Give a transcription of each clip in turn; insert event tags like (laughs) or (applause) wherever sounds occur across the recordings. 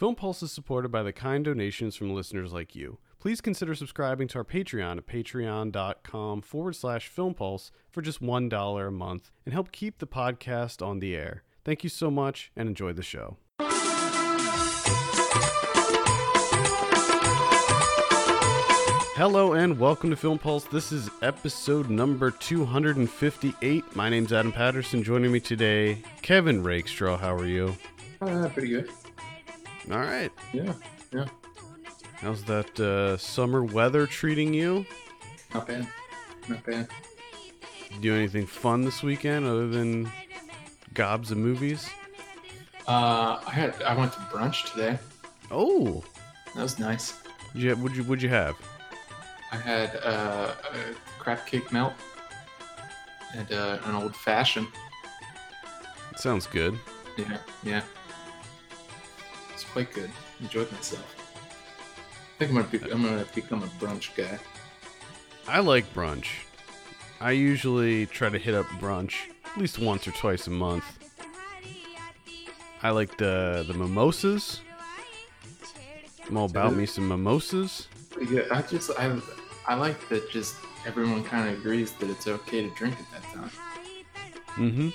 Film Pulse is supported by the kind donations from listeners like you. Please consider subscribing to our Patreon at patreon.com forward slash film pulse for just $1 a month and help keep the podcast on the air. Thank you so much and enjoy the show. Hello and welcome to Film Pulse. This is episode number 258. My name's Adam Patterson. Joining me today, Kevin Rakestraw. How are you? Uh, pretty good. All right. Yeah, yeah. How's that uh, summer weather treating you? Not bad. Not bad. Do anything fun this weekend other than gobs of movies? Uh, I had I went to brunch today. Oh, That was nice. did you, what'd you what'd you have? I had uh, a crab cake melt and uh, an old fashioned. Sounds good. Yeah, yeah. Quite good. Enjoyed myself. I think I'm gonna be, I'm gonna become a brunch guy. I like brunch. I usually try to hit up brunch at least once or twice a month. I like the the mimosas. I'm all about me some mimosas. Good. I just I I like that just everyone kind of agrees that it's okay to drink at that time. Mm-hmm.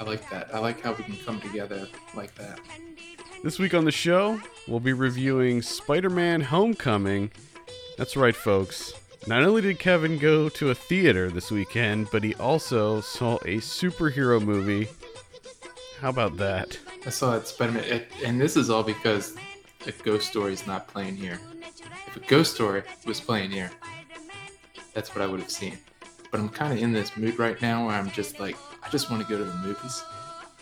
I like that. I like how we can come together like that. This week on the show, we'll be reviewing Spider Man Homecoming. That's right, folks. Not only did Kevin go to a theater this weekend, but he also saw a superhero movie. How about that? I saw it Spider Man, and this is all because a Ghost Story is not playing here. If a Ghost Story was playing here, that's what I would have seen. But I'm kind of in this mood right now where I'm just like, I just want to go to the movies.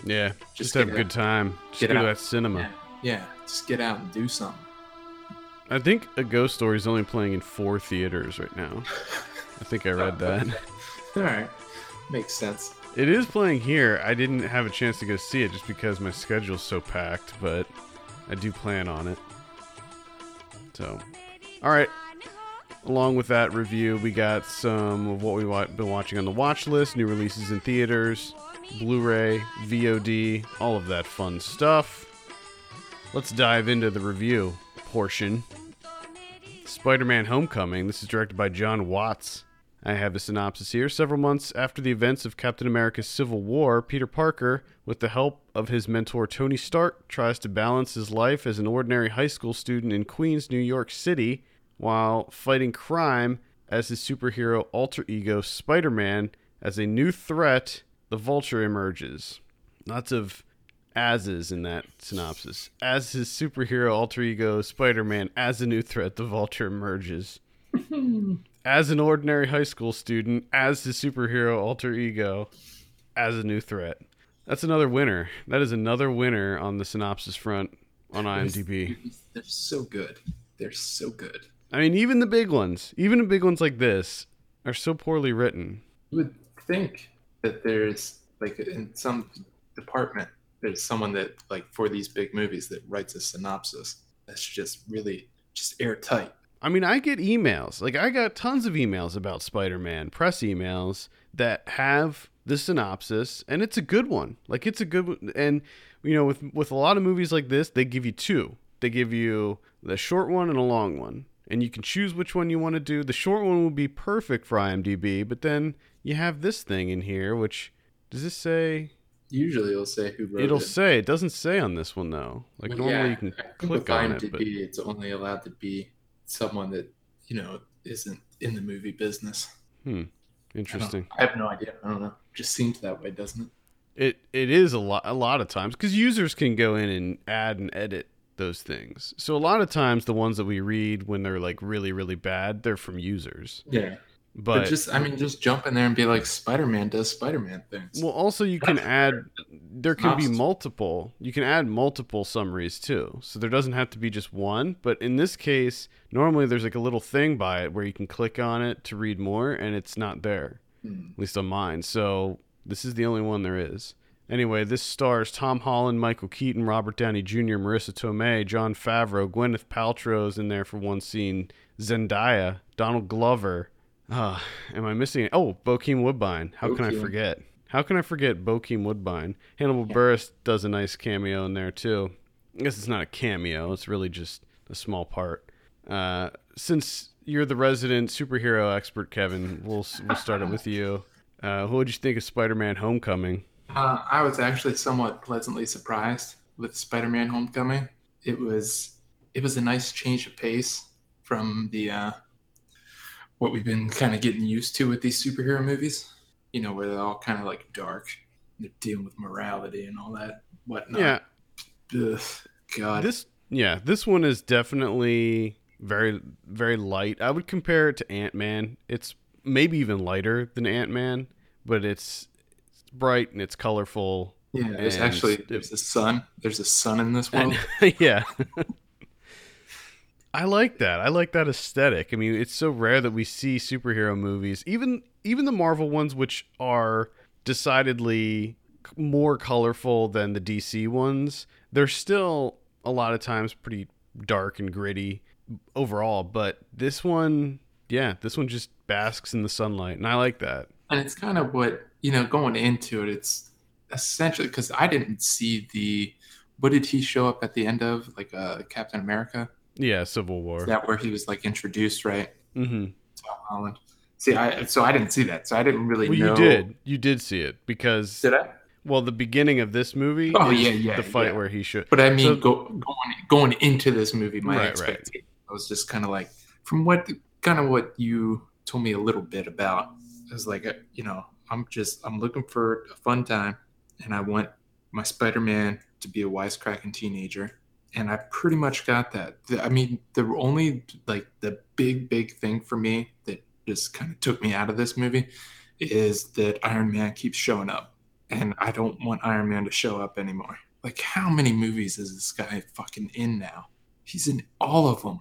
Yeah, just, Just have a good out. time. Just Get go to that cinema. Yeah, yeah, just get out and do something. I think A Ghost Story is only playing in four theaters right now. (laughs) I think I read that. (laughs) All right, makes sense. It is playing here. I didn't have a chance to go see it just because my schedule's so packed, but I do plan on it. So, all right. Along with that review, we got some of what we've been watching on the watch list, new releases in theaters, Blu ray, VOD, all of that fun stuff. Let's dive into the review portion. Spider Man Homecoming. This is directed by Jon Watts. I have a synopsis here. Several months after the events of Captain America's Civil War, Peter Parker, with the help of his mentor Tony Stark, tries to balance his life as an ordinary high school student in Queens, New York City, while fighting crime as his superhero alter ego Spider Man. As a new threat, the Vulture emerges. Lots of as's in that synopsis. As his superhero alter ego Spider Man, as a new threat, the Vulture emerges (laughs) as an ordinary high school student, as his superhero alter ego, as a new threat. That's another winner. That is another winner on the synopsis front on IMDb. They're so good. They're so good. I mean, even the big ones, even the big ones like this, are so poorly written. You would think that there's like in some department there's someone that like for these big movies that writes a synopsis that's just really just airtight. I mean, I get emails. Like, I got tons of emails about Spider Man, press emails that have the synopsis, and it's a good one. Like, it's a good one. And, you know, with, with a lot of movies like this, they give you two. They give you the short one and a long one. And you can choose which one you want to do. The short one will be perfect for IMDb, but then you have this thing in here, which does this say? Usually it'll say who wrote It'll it. Will say. It doesn't say on this one, though. Like, Well, normally yeah, you can I click on IMDb, it. But... it's only allowed to be someone that you know isn't in the movie business. Hmm. Interesting. I, have no idea. I don't know. Just seems that way, doesn't it? It it is a lot a lot of times because users can go in and add and edit those things. So a lot of times the ones that we read when they're like really really bad, they're from users. Yeah. But, But, just I mean, just jump in there and be like, Spider-Man does Spider-Man things. well, also you can add. There can be multiple. You can add multiple summaries too. So there doesn't have to be just one. But in this case, normally there's like a little thing by it where you can click on it to read more, and it's not there. Hmm. at least on mine. So this is the only one there is. Anyway, this stars Tom Holland, Michael Keaton, Robert Downey Jr., Marisa Tomei, Jon Favreau, Gwyneth Paltrow's in there for one scene, Zendaya, Donald Glover. Uh, am I missing? Oh, Bokeem Woodbine. How can I forget? How can I forget Bokeem Woodbine? Hannibal Buress does a nice cameo in there too. I guess it's not a cameo. It's really just a small part. Uh, since you're the resident superhero expert, Kevin, we'll we'll start it with you. Uh, what did you think of Spider-Man: Homecoming? Uh, I was actually somewhat pleasantly surprised with Spider-Man: Homecoming. It was it was a nice change of pace from the uh, what we've been kind of getting used to with these superhero movies. You know, where they're all kind of like dark. They're dealing with morality and all that whatnot. Yeah, Ugh, God. this yeah this one is definitely very very light. I would compare it to Ant Man. It's maybe even lighter than Ant Man, but it's, it's bright and it's colorful. yeah, there's actually there's a sun. There's a sun in this world. And, (laughs) yeah. (laughs) I like that. I like that aesthetic. I mean, it's so rare that we see superhero movies, even even the Marvel ones, which are decidedly more colorful than the DC ones. They're still a lot of times pretty dark and gritty overall, but this one, yeah, this one just basks in the sunlight, and I like that. and it's kind of what you know going into it it's essentially because i didn't see the what did he show up at the end of like uh captain america Yeah, Civil is War. that where he was like introduced right Mm hmm tom holland see i so i didn't see that so i didn't really Well, know you did. You did see it because did i Well, the beginning of this movie. Oh, is yeah, yeah, The fight yeah. where he should. but i mean So- go, going going into this movie my Right, right. expectation was just kind of like from what kind of what you told me a little bit about it was like uh, you know i'm just i'm looking for a fun time and i want my spider-man to be a wisecracking teenager. And i pretty much got that. I mean the only like the big big thing for me that just kind of took me out of this movie is that iron man keeps showing up. And i don't want iron man to show up anymore. Like how many movies is this guy fucking in now? He's in all of them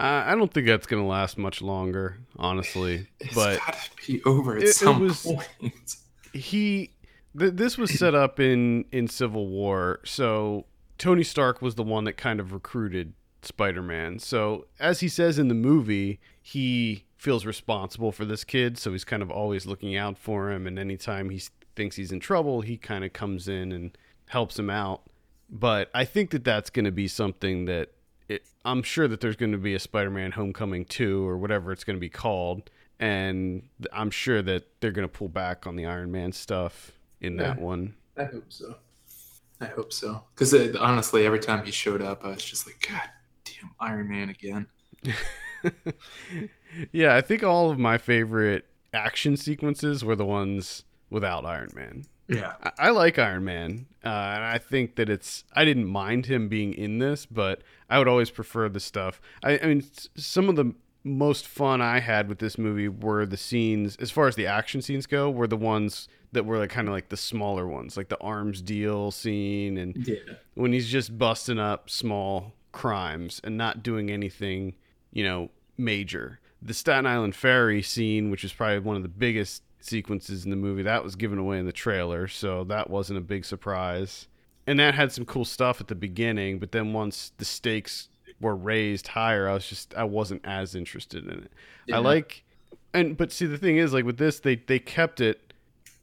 I I don't think that's gonna last much longer, honestly. (laughs) It's But got to be over at it- it some was- point. he, th- this was set up in in Civil War, so Tony Stark was the one that kind of recruited Spider-Man. So as he says in the movie, he feels responsible for this kid, so he's kind of always looking out for him. And anytime he thinks he's in trouble, he kind of comes in and helps him out. But I think that that's going to be something that it, I'm sure that there's going to be a Spider-Man Homecoming 2 or whatever it's going to be called, and I'm sure that they're going to pull back on the Iron Man stuff in that one. I hope so. I hope so. Because honestly, every time he showed up, I was just like, God damn, Iron Man again. (laughs) yeah, I think all of my favorite action sequences were the ones without Iron Man. Yeah. I, I like Iron Man, uh, and I think that it's. I didn't mind him being in this, but I would always prefer the stuff. I, I mean, some of the most fun I had with this movie were the scenes, as far as the action scenes go, were the ones that were like kind of like the smaller ones, like the arms deal scene, and Yeah. when he's just busting up small crimes and not doing anything, you know, major. The Staten Island Ferry scene, which is probably one of the biggest sequences in the movie, that was given away in the trailer, so that wasn't a big surprise. And that had some cool stuff at the beginning, but then once the stakes were raised higher, I was just I wasn't as interested in it. Yeah. I like and but see the thing is like with this they they kept it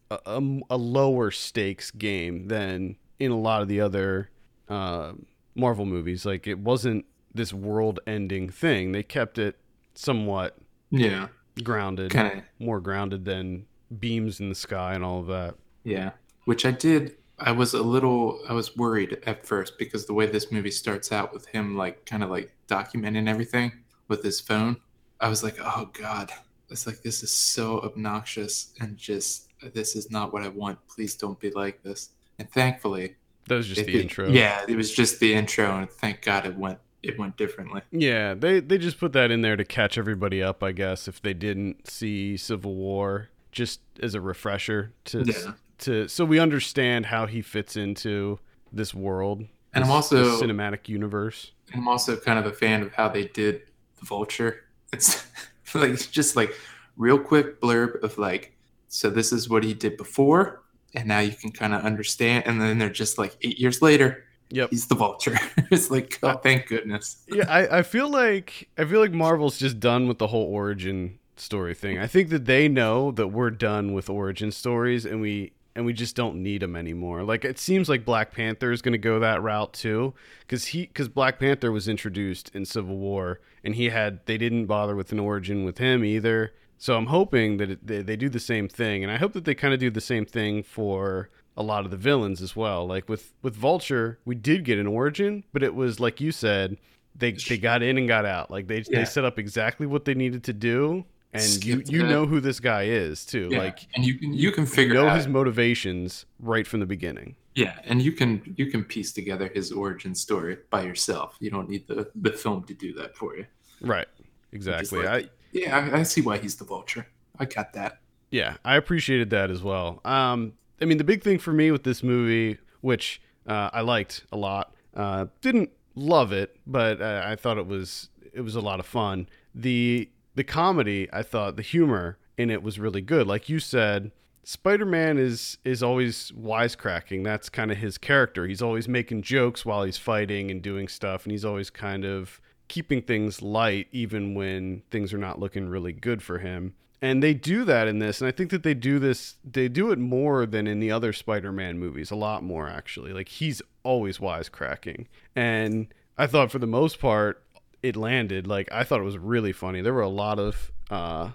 a, a, a lower stakes game than in a lot of the other uh, Marvel movies. Like it wasn't this world-ending thing. They kept it somewhat Yeah. Grounded, Kind of. more grounded than beams in the sky and all of that. Yeah. Which I did. I was a little. I was worried at first because the way this movie starts out with him, like, kind of like documenting everything with his phone. I was like, oh god. It's like this is so obnoxious and just this is not what I want. Please don't be like this. And thankfully, That was just the it- intro. Yeah, it was just the intro, and thank God it went it went differently. Yeah, they they just put that in there to catch everybody up, I guess, if they didn't see Civil War, just as a refresher to Yeah. to so we understand how he fits into this world. And I'm also- this cinematic universe. I'm also kind of a fan of how they did the vulture. It's (laughs) like it's just like real quick blurb of like, so this is what he did before, and now you can kind of understand. And then they're just like eight years later, Yep. he's the vulture. (laughs) it's like, oh, thank goodness. yeah, I, I feel like I feel like Marvel's just done with the whole origin story thing. I think that they know that we're done with origin stories and we and we just don't need them anymore. Like it seems like Black Panther is going to go that route too, because he because Black Panther was introduced in Civil War, and he had they didn't bother with an origin with him either. So I'm hoping that it, they, they do the same thing, and I hope that they kind of do the same thing for a lot of the villains as well. Like with with Vulture, we did get an origin, but it was like you said, they they got in and got out. Like they Yeah. they set up exactly what they needed to do, and you Skipped you know who this guy is too. Yeah, Like and you can you can figure know out his motivations right from the beginning. yeah, and you can you can piece together his origin story by yourself. You don't need the the film to do that for you. Right. Exactly. like- I Yeah, I, I see why he's the vulture. I got that. yeah, I appreciated that as well. Um, I mean, the big thing for me with this movie, which uh, I liked a lot, uh, didn't love it, but uh, I thought it was it was a lot of fun. the The comedy, I thought, the humor in it was really good. Like you said, Spider Man is is always wisecracking. That's kind of his character. He's always making jokes while he's fighting and doing stuff, and he's always kind of keeping things light, even when things are not looking really good for him. And they do that in this, and I think that they do this. They do it more than in the other Spider-Man movies, a lot more actually. Like he's always wisecracking, and I thought for the most part it landed. Like I thought it was really funny. There were a lot of uh,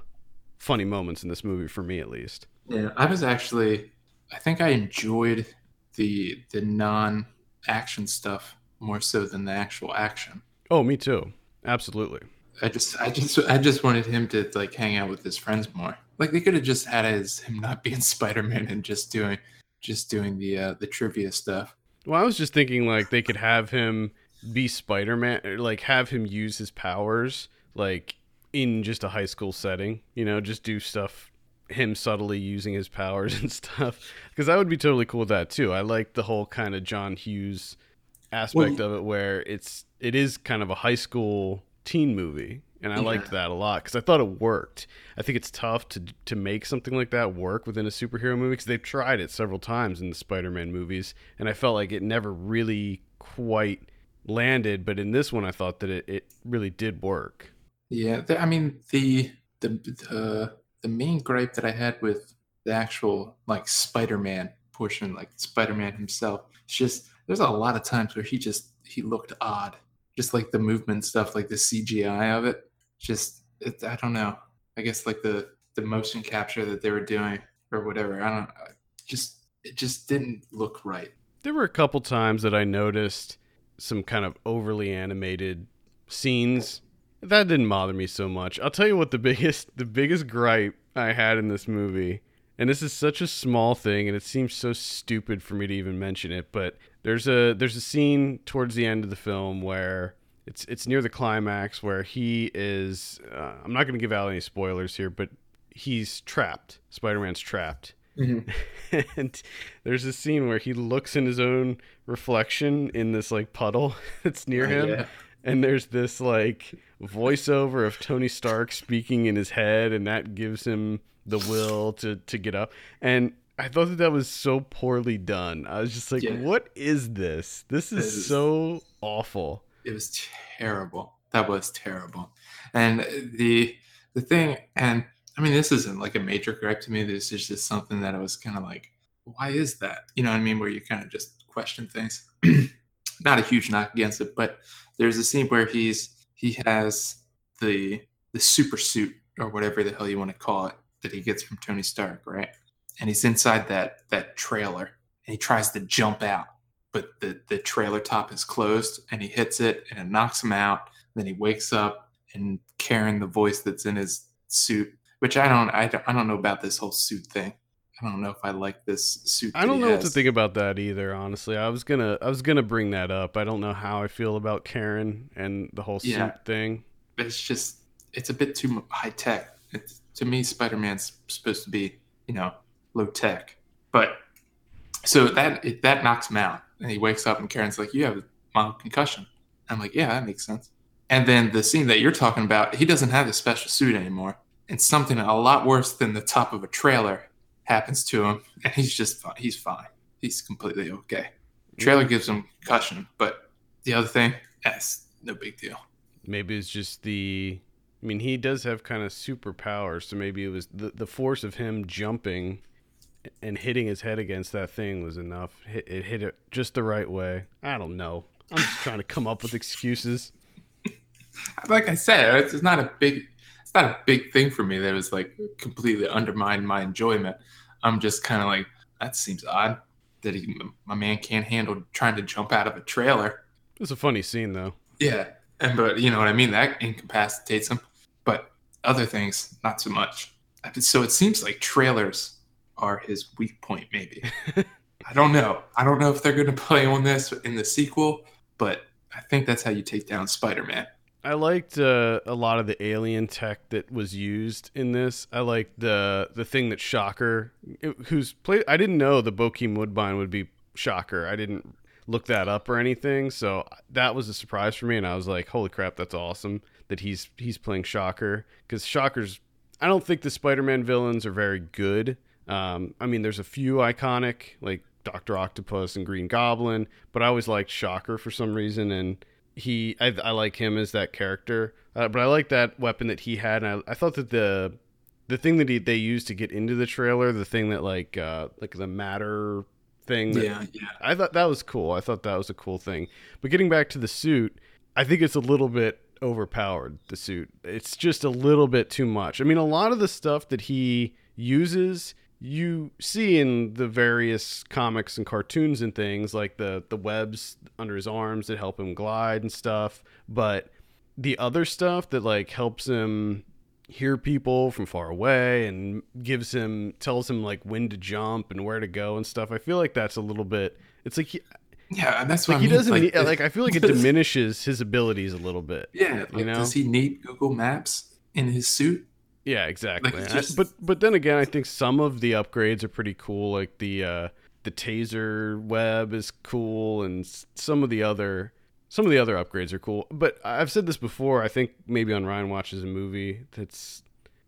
funny moments in this movie for me, at least. Yeah, I was actually. I think I enjoyed the the non action stuff more so than the actual action. Oh, me too. Absolutely. I just, I just, I just wanted him to like hang out with his friends more. Like they could have just had as him not being (laughs) Spider Man and just doing, just doing the uh, the trivia stuff. Well, I was just thinking like they could have him be Spider Man, like have him use his powers like in just a high school setting. You know, just do stuff him subtly using his powers (laughs) and stuff. Because I would be totally cool with that too. I like the whole kind of John Hughes aspect Well- of it, where it's it is kind of a high school teen movie. And I liked that a lot because I thought it worked. I think it's tough to to make something like that work within a superhero movie because they've tried it several times in the Spider-Man movies, and I felt like it never really quite landed. But in this one, I thought that it, it really did work. Yeah, the, I mean the the the the main gripe that I had with the actual like Spider-Man portion, like Spider-Man himself, it's just there's a lot of times where he just he looked odd, just like the movement stuff, like the CGI of it. Just it, I don't know. I guess like the the motion capture that they were doing or whatever. I don't. Just it just didn't look right. There were a couple times that I noticed some kind of overly animated scenes. That didn't bother me so much. I'll tell you what the biggest the biggest gripe I had in this movie, and this is such a small thing and it seems so stupid for me to even mention it, but there's a there's a scene towards the end of the film where it's it's near the climax where he is uh, I'm not going to give out any spoilers here, but he's trapped. Spider-Man's trapped (laughs) and there's a scene where he looks in his own reflection in this like puddle (laughs) that's near him Yeah. and there's this like voiceover of Tony Stark speaking in his head and that gives him the will to to get up and I thought that that was so poorly done. I was just like, Yeah. "What is this? This is so awful." it was terrible. That was terrible. And the the thing, and I mean, this isn't like a major gripe to me. This is just something that I was kind of like, why is that? You know what I mean? Where you kind of just question things. (clears throat) Not a huge knock against it, but there's a scene where he's he has the the super suit or whatever the hell you want to call it that he gets from Tony Stark, right? And he's inside that that trailer and he tries to jump out but the, the trailer top is closed and he hits it and it knocks him out. Then he wakes up and Karen, the voice that's in his suit, which I don't, I don't, I don't know about this whole suit thing. I don't know if I like this suit. I don't know what to think about that either, honestly. I was going to I was to bring that up. I don't know how I feel about Karen and the whole suit thing. But it's just, it's a bit too high tech. It's, to me, Spider Man's supposed to be, you know, low tech. But so that it, that knocks him out, and he wakes up, and Karen's like, "You have a mild concussion." I'm like, "Yeah, that makes sense." And then the scene that you're talking about, he doesn't have the special suit anymore, and something a lot worse than the top of a trailer happens to him, (laughs) and he's just fine. He's fine. He's completely okay. Trailer gives him concussion, but the other thing, that's no big deal. Maybe it's just the. I mean, he does have kind of superpowers, so maybe it was the the force of him jumping and hitting his head against that thing was enough. It, it hit it just the right way. I don't know. I'm just trying to come up with excuses. (laughs) Like I said, it's not a big it's not a big thing for me that was like completely undermined my enjoyment. I'm just kind of like that seems odd that he, my man can't handle trying to jump out of a trailer. It's a funny scene though. Yeah, and but you know what I mean. That incapacitates him, but other things not so much. So it seems like trailers are his weak point, maybe. I don't know. I don't know if they're going (laughs) to play on this in the sequel, but I think that's how you take down Spider-Man. I liked uh, a lot of the alien tech that was used in this. I liked the the thing that Shocker, who's played. I didn't know the Bokeem Woodbine would be Shocker. I didn't look that up or anything, so that was a surprise for me. And I was like, "Holy crap, that's awesome that he's he's playing Shocker." Because Shocker's, I don't think the Spider-Man villains are very good. Um, I mean, there's a few iconic like Doctor Octopus and Green Goblin, but I always liked Shocker for some reason and he I, I like him as that character, uh, but I like that weapon that he had. And I, I thought that the the thing that he, they used to get into the trailer, the thing that like uh, like the matter thing. That, yeah, yeah. I thought that was cool. I thought that was a cool thing. But getting back to the suit, I think it's a little bit overpowered. The suit, it's just a little bit too much. I mean, a lot of the stuff that he uses you see in the various comics and cartoons and things like the the webs under his arms that help him glide and stuff but the other stuff that like helps him hear people from far away and gives him tells him like when to jump and where to go and stuff i feel like that's a little bit it's like he, yeah, and that's what like he mean. doesn't like, need, like I feel like it (laughs) diminishes his abilities a little bit. Yeah, like, you know? does he need Google Maps in his suit? Yeah, (laughs) exactly. Like, I- but but then again, I think some of the upgrades are pretty cool. Like the uh, the taser web is cool, and some of the other some of the other upgrades are cool. But I've said this before. I think maybe on Ryan watches a movie that's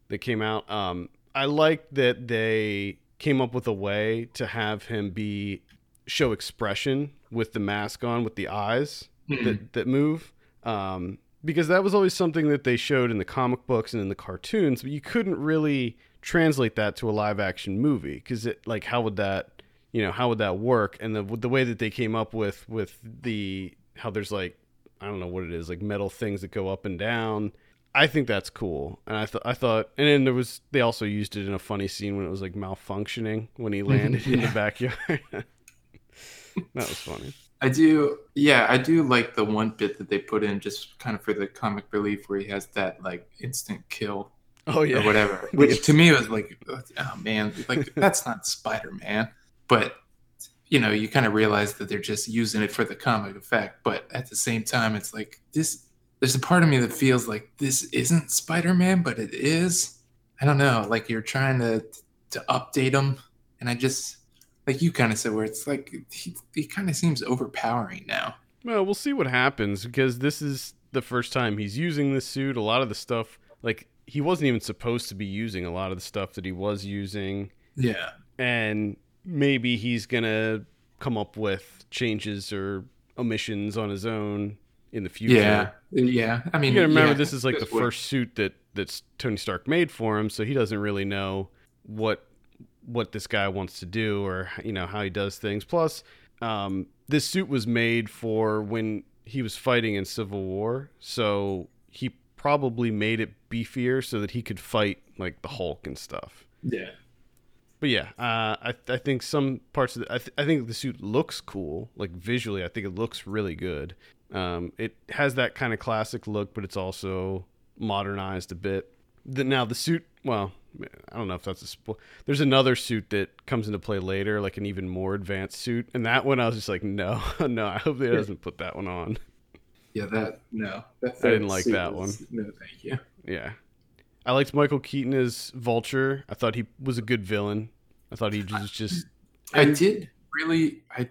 that came out. Um, I like that they came up with a way to have him be show expression with the mask on, with the eyes Hmm. that that move. Um, because that was always something that they showed in the comic books and in the cartoons, but you couldn't really translate that to a live action movie because it like how would that you know how would that work? And the the way that they came up with with the how there's like I don't know what it is like metal things that go up and down. I think that's cool, and I thought I thought, and then there was they also used it in a funny scene when it was like malfunctioning when he mm-hmm. landed in the backyard. (laughs) that was funny. I do, yeah, I do like the one bit that they put in just kind of for the comic relief where he has that like instant kill Oh or yeah, whatever. (laughs) Which- Which to me was like, oh man, like that's not Spider Man. But you know, you kind of realize that they're just using it for the comic effect. But at the same time, it's like this. There's a part of me that feels like this isn't Spider Man, but it is. I don't know. Like you're trying to to update him, and I just like you kind of said, where it's like he, he kind of seems overpowering now. Well, we'll see what happens because this is the first time he's using this suit. A lot of the stuff, like he wasn't even supposed to be using a lot of the stuff that he was using, Yeah. and maybe he's gonna come up with changes or omissions on his own in the future. Yeah. Yeah. I mean, You gotta remember yeah, this is like the first suit that that's Tony Stark made for him, so he doesn't really know what what this guy wants to do or you know how he does things. Plus, um, this suit was made for when he was fighting in Civil War, so he probably made it beefier so that he could fight like the Hulk and stuff. Yeah. But yeah, uh, I I think some parts of the, I, th- I think the suit looks cool, like visually. I think it looks really good. Um, it has that kind of classic look, but it's also modernized a bit. The, now the suit, well, I don't know if that's a spo- There's another suit that comes into play later, like an even more advanced suit, and that one I was just like, no, (laughs) no, I hope they doesn't put that one on. Yeah, that no, that I didn't like that was- No, thank you. Yeah, I liked Michael Keaton as Vulture. I thought he was a good villain. I thought he was just I did really, I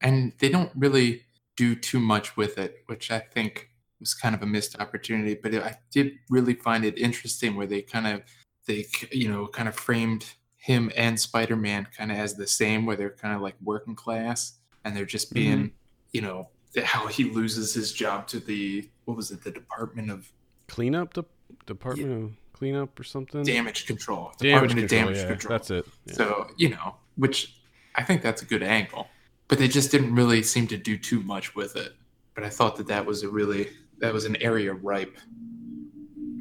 and they don't really do too much with it, which I think was kind of a missed opportunity. But I did really find it interesting where they kind of they you know kind of framed him and Spider Man kind of as the same, where they're kind of like working class and they're just being mm-hmm. you know (laughs) how he loses his job to the what was it the Department of cleanup de- department of cleanup or something Damage Control, damage Department control, of Damage yeah, Control. that's it Yeah. So you know, which I think that's a good angle. But they just didn't really seem to do too much with it. But I thought that that was a really that was an area ripe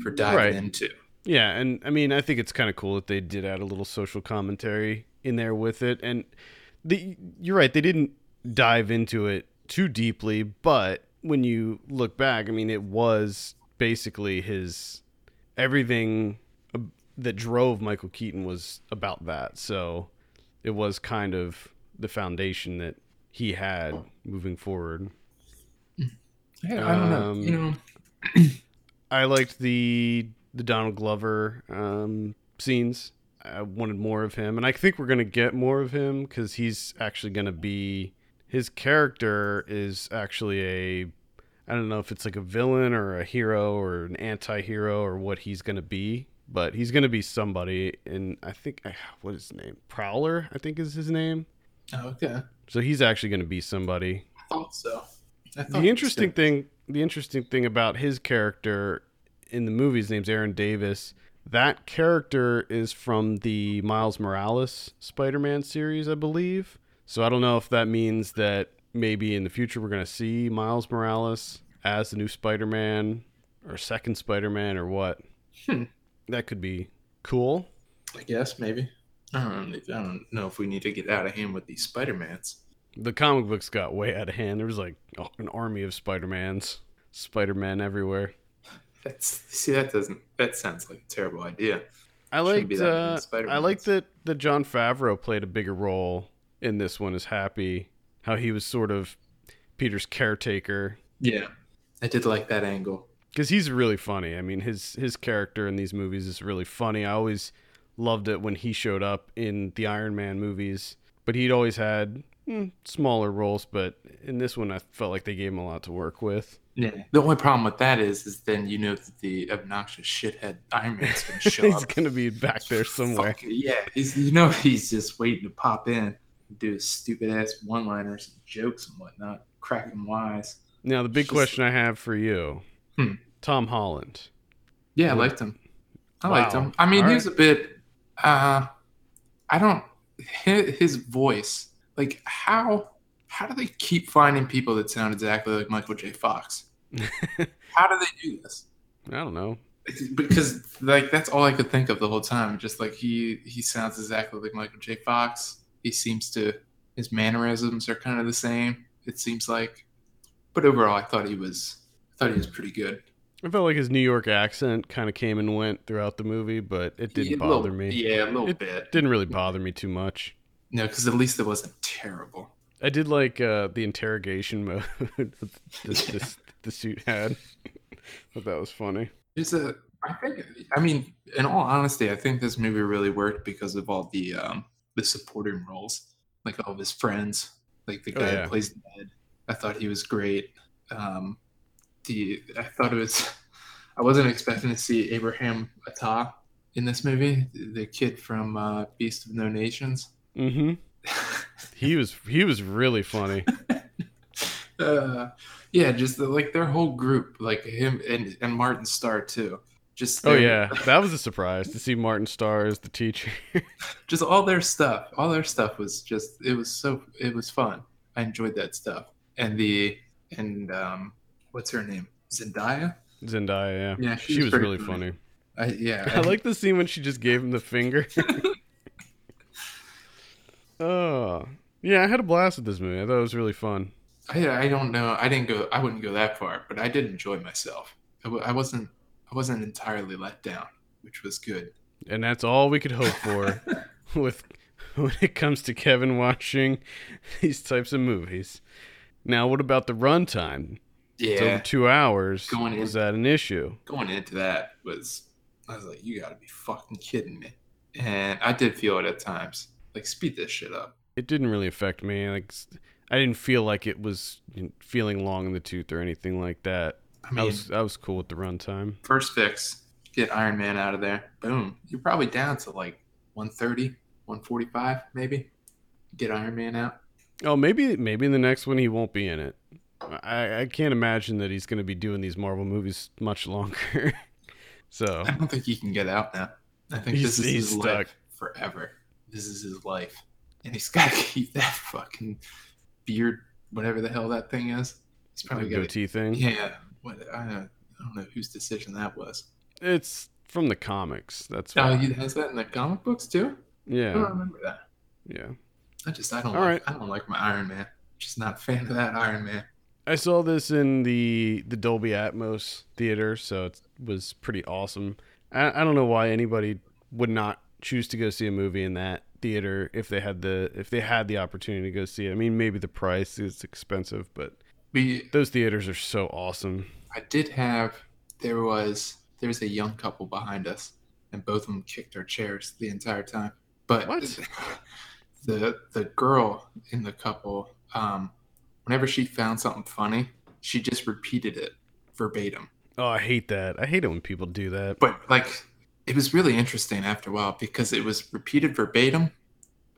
for diving Right. into. Yeah, and I mean, I think it's kind of cool that they did add a little social commentary in there with it. And the, you're right, they didn't dive into it too deeply, but when you look back, I mean, it was basically his everything that drove Michael Keaton was about that. So it was kind of the foundation that he had moving forward. Yeah, I don't know. Um, You know, I liked the the Donald Glover um, scenes. I wanted more of him, and I think we're gonna get more of him because he's actually gonna be his character is actually a I don't know if it's like a villain or a hero or an anti-hero or what he's gonna be, but he's gonna be somebody. And I think what is his name? Prowler, I think is his name. oh, okay. So he's actually gonna be somebody I thought so. I thought the interesting thing the interesting thing about his character in the movie his name's aaron davis that character is from the miles morales spider-man series i believe so i don't know if that means that maybe in the future we're going to see miles morales as the new spider-man or second spider-man or what Hmm. that could be cool I guess maybe. I don't, I don't know if we need to get out of hand with these Spider Mans. the comic books got way out of hand there was like an army of spider-mans spider-man everywhere That's see that doesn't that sounds like a terrible idea. I liked. that Uh, I liked that that Jon Favreau played a bigger role in this one as Happy. How he was sort of Peter's caretaker Yeah, I did like that angle. because he's really funny. I mean, his his character in these movies is really funny. I always loved it when he showed up in the Iron Man movies, but he'd always had mm, smaller roles. But in this one, I felt like they gave him a lot to work with. Yeah. The only problem with that is, is then you know that the obnoxious shithead Iron Man's gonna (laughs) show he's up. gonna be back there somewhere. Fuck, yeah, he's you know he's just waiting to pop in, and do his stupid ass one liners, and jokes and whatnot, cracking wise. Now, the big Just- question I have for you, Hmm. Tom Holland. Yeah, I liked him. I liked him. I mean, All he was a bit. Uh, I don't. His voice, like how how do they keep finding people that sound exactly like Michael J. Fox? (laughs) How do they do this? I don't know. It's- Because like that's all I could think of the whole time. Just like he he sounds exactly like Michael J. Fox. He seems to his mannerisms are kind of the same. It seems like, but overall, I thought he was I thought he was pretty good. I felt like his New York accent kind of came and went throughout the movie, but it didn't Yeah, bother little- me. Yeah, a little It bit. Didn't really bother me too much. No, because at least it wasn't terrible. I did like uh, the interrogation mode (laughs) that this, this, the suit had. Thought that was funny. There's a, I think, I mean, in all honesty, I think this movie really worked because of all the um the supporting roles, like all of his friends, like the Oh, guy yeah. who plays Ned. I thought he was great. Um, the I thought it was, I wasn't expecting to see Abraham Attah in this movie, the kid from uh, Beast of No Nations. hmm He was he was really funny. (laughs) uh, yeah, just the, like their whole group, like him and and Martin Starr too. Just Oh yeah, that was a surprise to see Martin Starr as the teacher. (laughs) just all their stuff all their stuff was just it was so it was fun i enjoyed that stuff and the and um what's her name zendaya Zendaya, yeah, yeah she was pretty really funny. I, yeah (laughs) I like the scene when she just gave him the finger. oh, yeah, I had a blast with this movie. I thought it was really fun. I, I don't know i didn't go i wouldn't go that far but i did enjoy myself I, w- I wasn't i wasn't entirely let down which was good And that's all we could hope for (laughs) with when it comes to Kevin watching (laughs) these types of movies. Now, what about the runtime? It's over yeah two hours. Going in- Was that an issue? going into that was i was like you gotta be fucking kidding me and i did feel it at times like speed this shit up It didn't really affect me. Like, I didn't feel like it was feeling long in the tooth or anything like that. i I was I was cool with the runtime. first fix, get Iron Man out of there. Boom. You're probably down to like 130, 145, maybe. Get Iron Man out. Oh, maybe maybe in the next one he won't be in it. I, I can't imagine that he's going to be doing these Marvel movies much longer. (laughs) so I don't think he can get out now. I think He's- this is his stuck. life forever. This is his life. And he's (laughs) got to keep that fucking beard, whatever the hell that thing is. He's The probably got to goatee thing. Yeah, what I don't, I don't know whose decision that was. It's from the comics. That's Oh, he has that in the comic books too. Yeah, I don't remember that. yeah. I just I don't All like I don't like my Iron Man. Just not a fan of that Iron Man. I saw this in the the Dolby Atmos theater, so it was pretty awesome. I, I don't know why anybody would not choose to go see a movie in that theater if they had the if they had the opportunity to go see it. I mean, maybe the price is expensive, but We those theaters are so awesome. I did have there was there was a young couple behind us, and both of them kicked our chairs the entire time. But What? (laughs) the the girl in the couple, um, whenever she found something funny, she just repeated it verbatim. Oh, I hate that. I hate it when people do that. But like, it was really interesting after a while because it was repeated verbatim,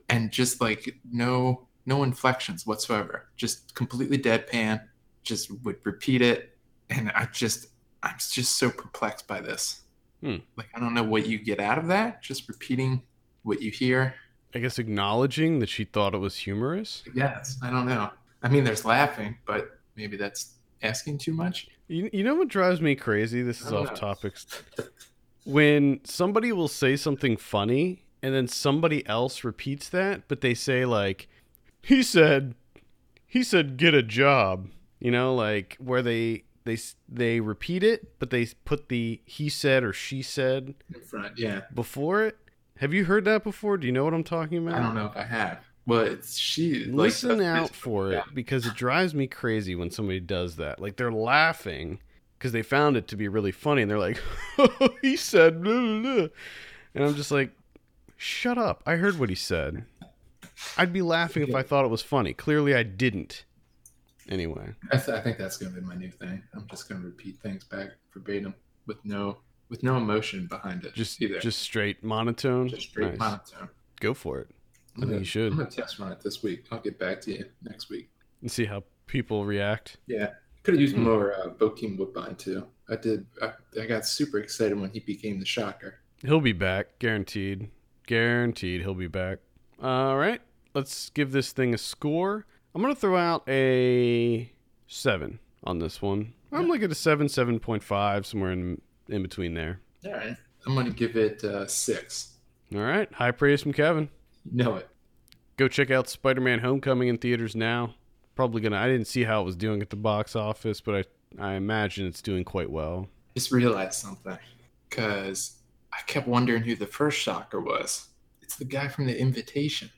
and just like no no inflections whatsoever, just completely deadpan. Just would repeat it, and I just I'm just so perplexed by this. Hmm. Like I don't know what you get out of that. Just repeating what you hear. I guess acknowledging that she thought it was humorous. Yes, I don't know. I mean, there's laughing, but maybe that's asking too much. You, you know what drives me crazy? This is off know. topics. (laughs) When somebody will say something funny and then somebody else repeats that, but they say like, "He said, he said, get a job." You know, like where they they they repeat it, but they put the he said or she said In front, yeah. before it. Have you heard that before? Do you know what I'm talking about? I don't know if I have. But it's she. Listen that's- out for it because it drives me crazy when somebody does that. Like they're laughing because they found it to be really funny, and they're like, (laughs) "He said," blah, blah, blah." and I'm just like, "Shut up! I heard what he said." I'd be laughing if I thought it was funny. Clearly, I didn't. Anyway, I, th- I think that's going to be my new thing. I'm just going to repeat things back verbatim with no with no emotion behind it. just either. just straight monotone. just straight Nice. monotone. Go for it. I think you should I'm going to test run it this week. I'll get back to you next week. and see how people react. Yeah, could have used Hmm. more uh, Bokeem Woodbine too. I did. I, I got super excited when he became the shocker. He'll be back, guaranteed. Guaranteed, he'll be back. All right, let's give this thing a score. I'm gonna throw out a seven on this one. I'm Yeah. like at a seven, seven point five, somewhere in in between there. All right, I'm going to give it uh, six. All right, high praise from Kevin. You know it. Go check out Spider-Man: Homecoming in theaters now. Probably gonna. I didn't see how it was doing at the box office, but I I imagine it's doing quite well. Just realized something because I kept wondering who the first shocker was. It's the guy from The Invitation.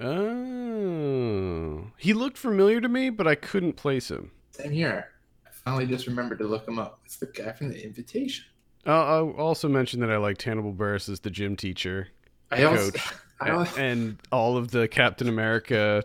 Oh, he looked familiar to me, but I couldn't place him. Same here. I finally just remembered to look him up. It's the guy from The Invitation. Uh, I'll also mention that I liked Hannibal Buress as the gym teacher I also, Coach. (laughs) I, al- and all of the Captain America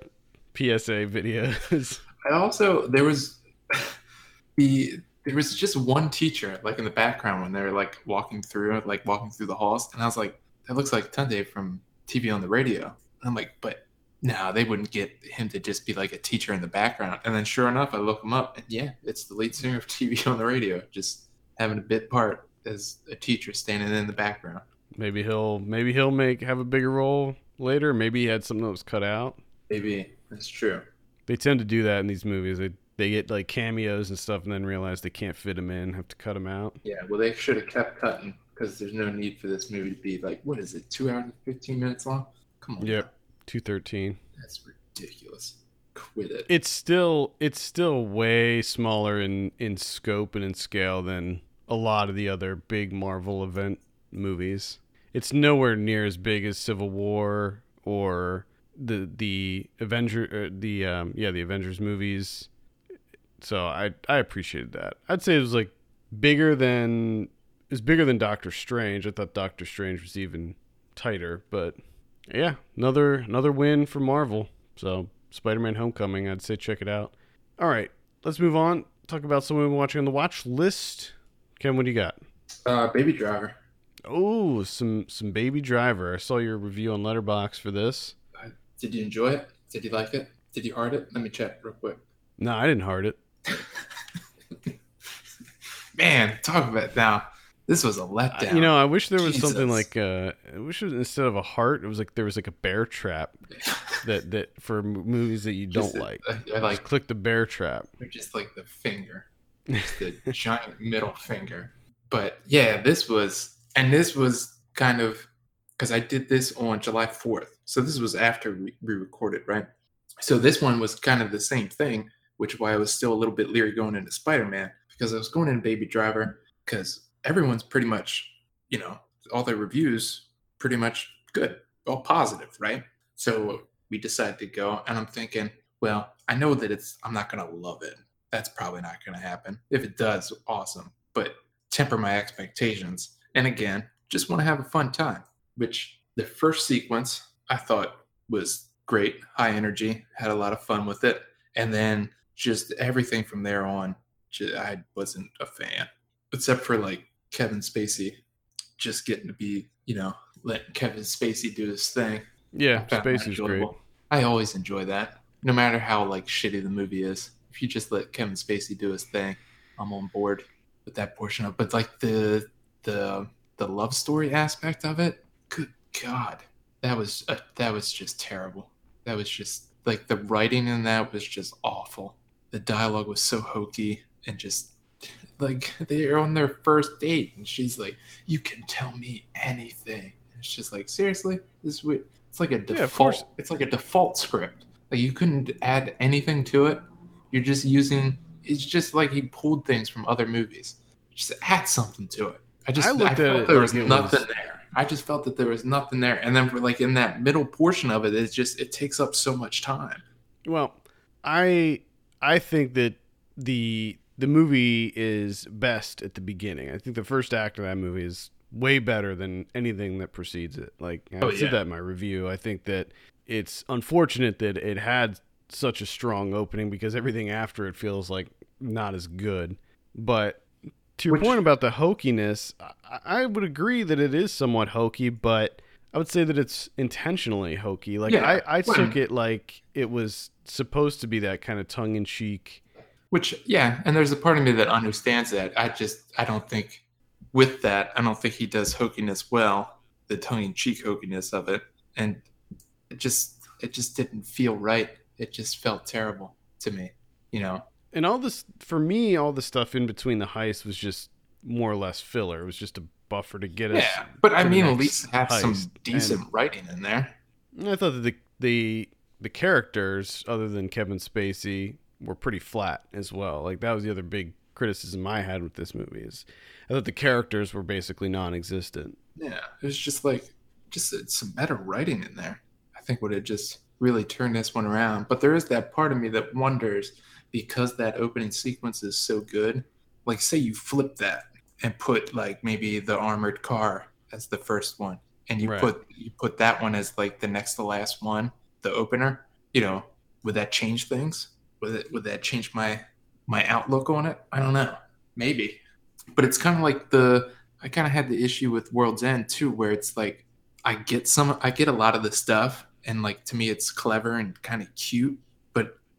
PSA videos. (laughs) I also there was (laughs) the there was just one teacher like in the background when they were like walking through like walking through the halls and I was like that looks like Tunde from TV on the radio. And I'm like, but no, they wouldn't get him to just be like a teacher in the background. And then sure enough, I look him up and yeah, it's the lead singer of (laughs) TV on the radio, just having a bit part as a teacher standing in the background. maybe he'll maybe he'll make have a bigger role later. Maybe he had something that was cut out. Maybe that's true. They tend to do that in these movies. They they get like cameos and stuff, and then realize they can't fit them in, have to cut them out. Yeah, well, they should have kept cutting because there's no need for this movie to be like, what is it, two hours and 15 minutes long? Come on. Yep. Two thirteen. That's ridiculous. Quit it. It's still it's still way smaller in in scope and in scale than a lot of the other big Marvel event movies. It's nowhere near as big as Civil War or the the Avenger uh, the um yeah the Avengers movies. So I I appreciated that. I'd say it was like bigger than was bigger than Doctor Strange. I thought Doctor Strange was even tighter, but yeah, another another win for Marvel. So Spider-Man: Homecoming, I'd say check it out. All right, let's move on. Talk about someone we're watching on the watch list. Ken, what do you got? Uh, Baby Driver. Oh, some some Baby Driver. I saw your review on Letterboxd for this. Uh, did you enjoy it? Did you like it? Did you heart it? Let me check real quick. No, I didn't heart it. (laughs) Man, talk about it now. This was a letdown. You know, I wish there was something like uh, I wish it was, instead of a heart, it was like there was like a bear trap (laughs) that that for movies that you don't Just a- like. I, I Just like click the bear trap. or just like the finger, (laughs) just the giant middle finger. But yeah, this was, and this was kind of because I did this on July 4th. So this was after we, recorded, right? So this one was kind of the same thing, which is why I was still a little bit leery going into Spider Man because I was going in Baby Driver because everyone's pretty much, you know, all their reviews pretty much good, all positive, right? So we decided to go, and I'm thinking, well, I know that it's, I'm not going to love it. That's probably not going to happen. If it does, awesome. But temper my expectations. And again, just want to have a fun time, which the first sequence I thought was great, high energy, had a lot of fun with it. And then just everything from there on, ju- I wasn't a fan, except for like Kevin Spacey just getting to be, you know, letting Kevin Spacey do his thing. Yeah, I found that Space is great. I always enjoy that, no matter how like shitty the movie is. If you just let Kevin Spacey do his thing, I'm on board with that portion of. But like the the the love story aspect of it, God, that was uh, that was just terrible. That was just like the writing in that was just awful. The dialogue was so hokey and just like they're on their first date and she's like, "You can tell me anything." It's just like seriously, this is weird. It's like a default. course. It's like a default script. Like you couldn't add anything to it. You're just using. It's just like he pulled things from other movies. Just add something to it. I just I I, looked at felt it there was nothing was- there. I just felt that there was nothing there. And then for like in that middle portion of it, it's just it takes up so much time. Well, I I think that the the movie is best at the beginning. I think the first act of that movie is way better than anything that precedes it. Like I Oh, said yeah. that in my review. I think that it's unfortunate that it had such a strong opening because everything after it feels like not as good. But to your Which- point about the hokiness, I, I would agree that it is somewhat hokey, but I would say that it's intentionally hokey. Like Yeah, I, I took it like it was supposed to be that kind of tongue in cheek. Which yeah, and there's a part of me that understands that. I just I don't think with that, I don't think he does hokiness well, the tongue in cheek hokiness of it. And it just it just didn't feel right. It just felt terrible to me. You know? And all this for me, all the stuff in between the heist was just more or less filler. It was just a buffer to get us. Yeah. But I mean at least have some decent And- writing in there. I thought that the the the characters, other than Kevin Spacey, were pretty flat as well. Like that was the other big criticism I had with this movie is I thought the characters were basically non-existent. Yeah. It was just like just some better writing in there. I think would have just really turned this one around. But there is that part of me that wonders because that opening sequence is so good. Like, say you flip that and put like maybe the armored car as the first one, and you Right. put you put that one as like the next to last one, the opener. You know, would that change things? Would it would that change my my outlook on it? I don't know. Maybe, but it's kind of like the I kind of had the issue with World's End too, where it's like I get some, I get a lot of the stuff, and like to me, it's clever and kind of cute,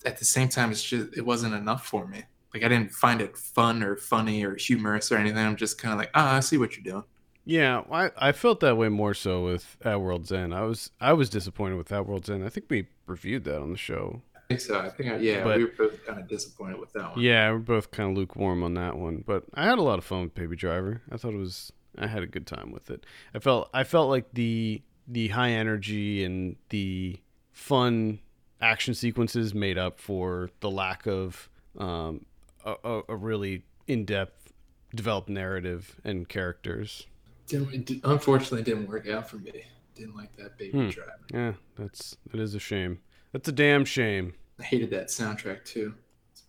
at the same time, it's just it wasn't enough for me. Like I didn't find it fun or funny or humorous or anything. I'm just kind of like, ah, I see what you're doing. Yeah, I, I felt that way more so with At World's End. I was I was disappointed with At World's End. I think we reviewed that on the show. I think so. I think, I, yeah, But- we were both kind of disappointed with that one. Yeah, we're both kind of lukewarm on that one, but I had a lot of fun with Baby Driver. I thought it was I had a good time with it. I felt I felt like the the high energy and the fun action sequences made up for the lack of um, a, a, a really in depth developed narrative and characters. Didn't, unfortunately, it didn't work out for me. Didn't like that baby Hmm. driver. Yeah, that's that is a shame. That's a damn shame. I hated that soundtrack too.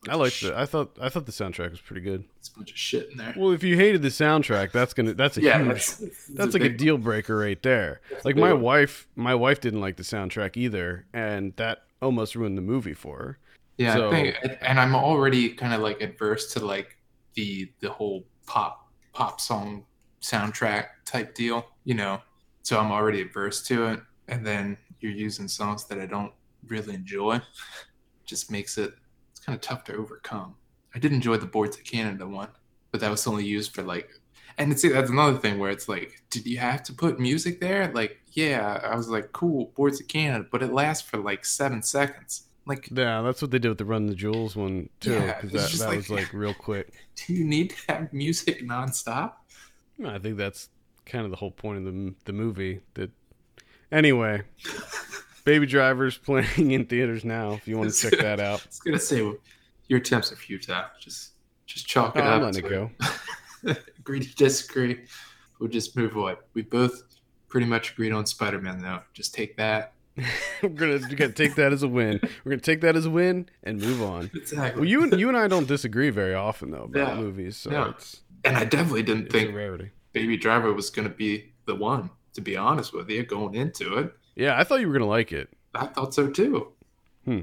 A I liked it. I thought I thought the soundtrack was pretty good. It's a bunch of shit in there. Well, if you hated the soundtrack, that's gonna that's a yeah, huge that's, that's like a deal breaker right there. That's Like my one. wife, my wife didn't like the soundtrack either, and that almost ruined the movie for her. Yeah, So- I think, and I'm already kind of like adverse to like the the whole pop pop song soundtrack type deal, you know. So I'm already adverse to it, and then you're using songs that I don't really enjoy. Just makes it it's kind of tough to overcome. I did enjoy the Boards of Canada one, but that was only used for like And it's that's another thing where it's like, did you have to put music there? Like, yeah, I was like, cool, Boards of Canada, but it lasts for like seven seconds. Like, Yeah, that's what they did with the Run the Jewels one too, Yeah, that, that like- was like real quick. (laughs) do you need to have music nonstop? I think that's kind of the whole point of the the movie. That anyway, Baby Driver's (laughs) playing in theaters now. If you want to check that (laughs) out, I was gonna say your attempts are futile. Just, just chalk oh, up. I'm letting it to go. (laughs) agree to disagree. We'll just move on. We both pretty much agreed on Spider-Man, though. Just take that. (laughs) We're gonna, we're gonna take that as a win. We're gonna take that as a win and move on. Exactly. Well, you and you and I don't disagree very often though about No, movies, so no. and I definitely didn't think rarity. Baby Driver was going to be the one. To be honest with you, going into it, Yeah, I thought you were gonna like it. I thought so too. Hmm.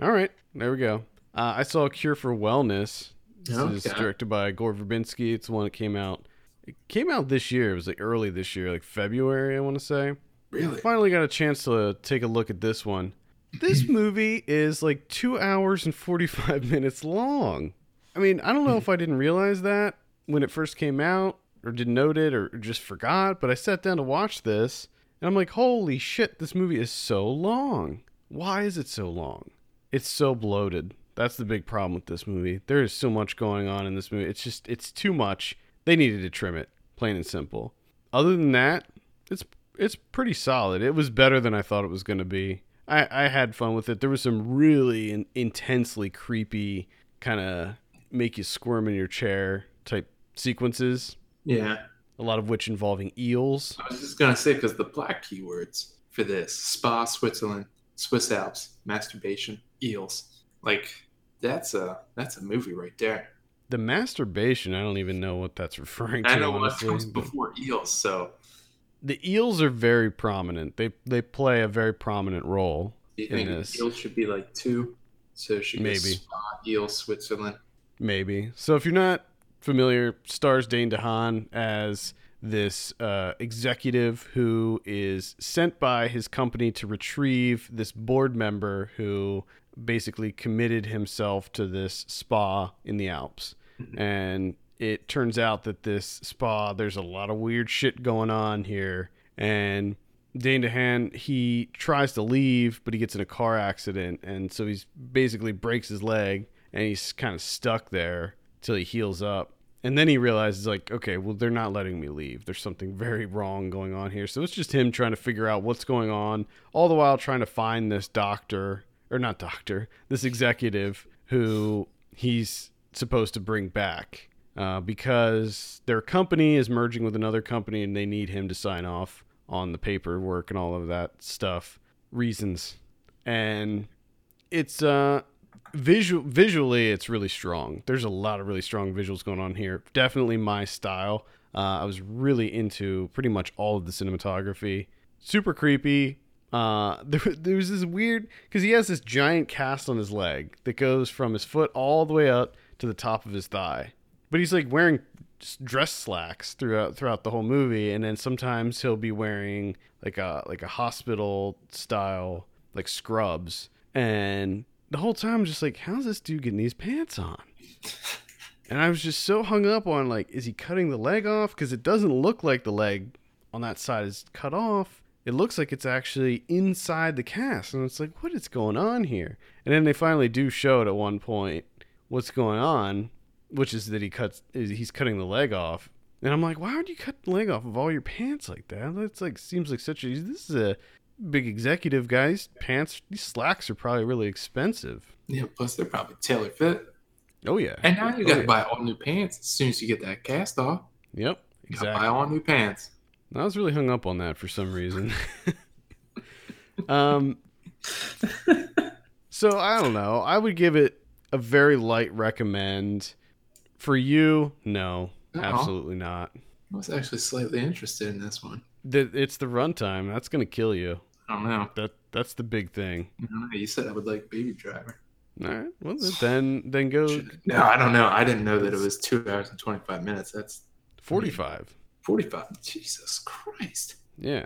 All right, there we go. Uh, I saw a Cure for Wellness. This is directed by Gore Verbinski. It's one that came out. It came out this year. It was like early this year, like February, I want to say. Really? Finally got a chance to take a look at this one. This (clears throat) movie is like two hours and 45 (laughs) minutes long. I mean, I don't know if I didn't realize that when it first came out, or didn't note it, or just forgot, but I sat down to watch this, and I'm like, holy shit, this movie is so long. Why is it so long? It's so bloated. That's the big problem with this movie. There is so much going on in this movie. It's just, it's too much. They needed to trim it, plain and simple. Other than that, it's it's pretty solid. It was better than I thought it was going to be. I, I had fun with it. There was some really in, intensely creepy, kind of make you squirm in your chair type sequences. Yeah. A lot of which involving eels. I was just gonna say because the black keywords for this: spa, Switzerland, Swiss Alps, masturbation, eels. Like that's a that's a movie right there. The masturbation, I don't even know what that's (laughs) referring to. I know what comes before eels, so The eels are very prominent. They they play a very prominent role. do you In think this. eels should be like two? So it should Maybe. eel, Switzerland. Maybe. So if you're not familiar, stars Dane DeHaan as this uh, executive who is sent by his company to retrieve this board member who basically committed himself to this spa in the Alps. Mm-hmm. And it turns out that this spa, there's a lot of weird shit going on here. And Dane DeHaan, he tries to leave, but he gets in a car accident. And so he's basically breaks his leg and he's kind of stuck there till he heals up. And then he realizes, like, okay, well, they're not letting me leave. There's something very wrong going on here. So it's just him trying to figure out what's going on, all the while trying to find this doctor, or not doctor, this executive who he's supposed to bring back uh, because their company is merging with another company and they need him to sign off on the paperwork and all of that stuff. Reasons. And it's uh visual visually it's really strong there's a lot of really strong visuals going on here definitely my style uh, i was really into pretty much all of the cinematography super creepy uh, (laughs) there, there was this weird because he has this giant cast on his leg that goes from his foot all the way up to the top of his thigh. But he's like wearing dress slacks throughout throughout the whole movie and then sometimes he'll be wearing like a like a hospital style like scrubs. And the whole time I'm just like how's this dude getting these pants on? (laughs) And I was just so hung up on like is he cutting the leg off? Because it doesn't look like the leg on that side is cut off it looks like it's actually inside the cast and it's like what is going on here and then they finally do show it at one point what's going on which is that he cuts is he's cutting the leg off and i'm like why would you cut the leg off of all your pants like that that's like seems like such a this is a big executive guy's pants these slacks are probably really expensive Yeah, plus they're probably tailor fit. oh yeah And now you Oh, gotta yeah. buy all new pants as soon as you get that cast off. yep You gotta exactly buy all new pants. I was really hung up on that for some reason. (laughs) um, so I don't know. I would give it a very light recommend. For you, no, Uh-oh. absolutely not. I was actually slightly interested in this one. The, it's the runtime that's gonna kill you. I don't know. That that's the big thing. You said I would like Baby Driver. All right, well then then go No, I don't know. I didn't know that it was two hours and 25 minutes. That's forty five. 45. Jesus Christ. Yeah,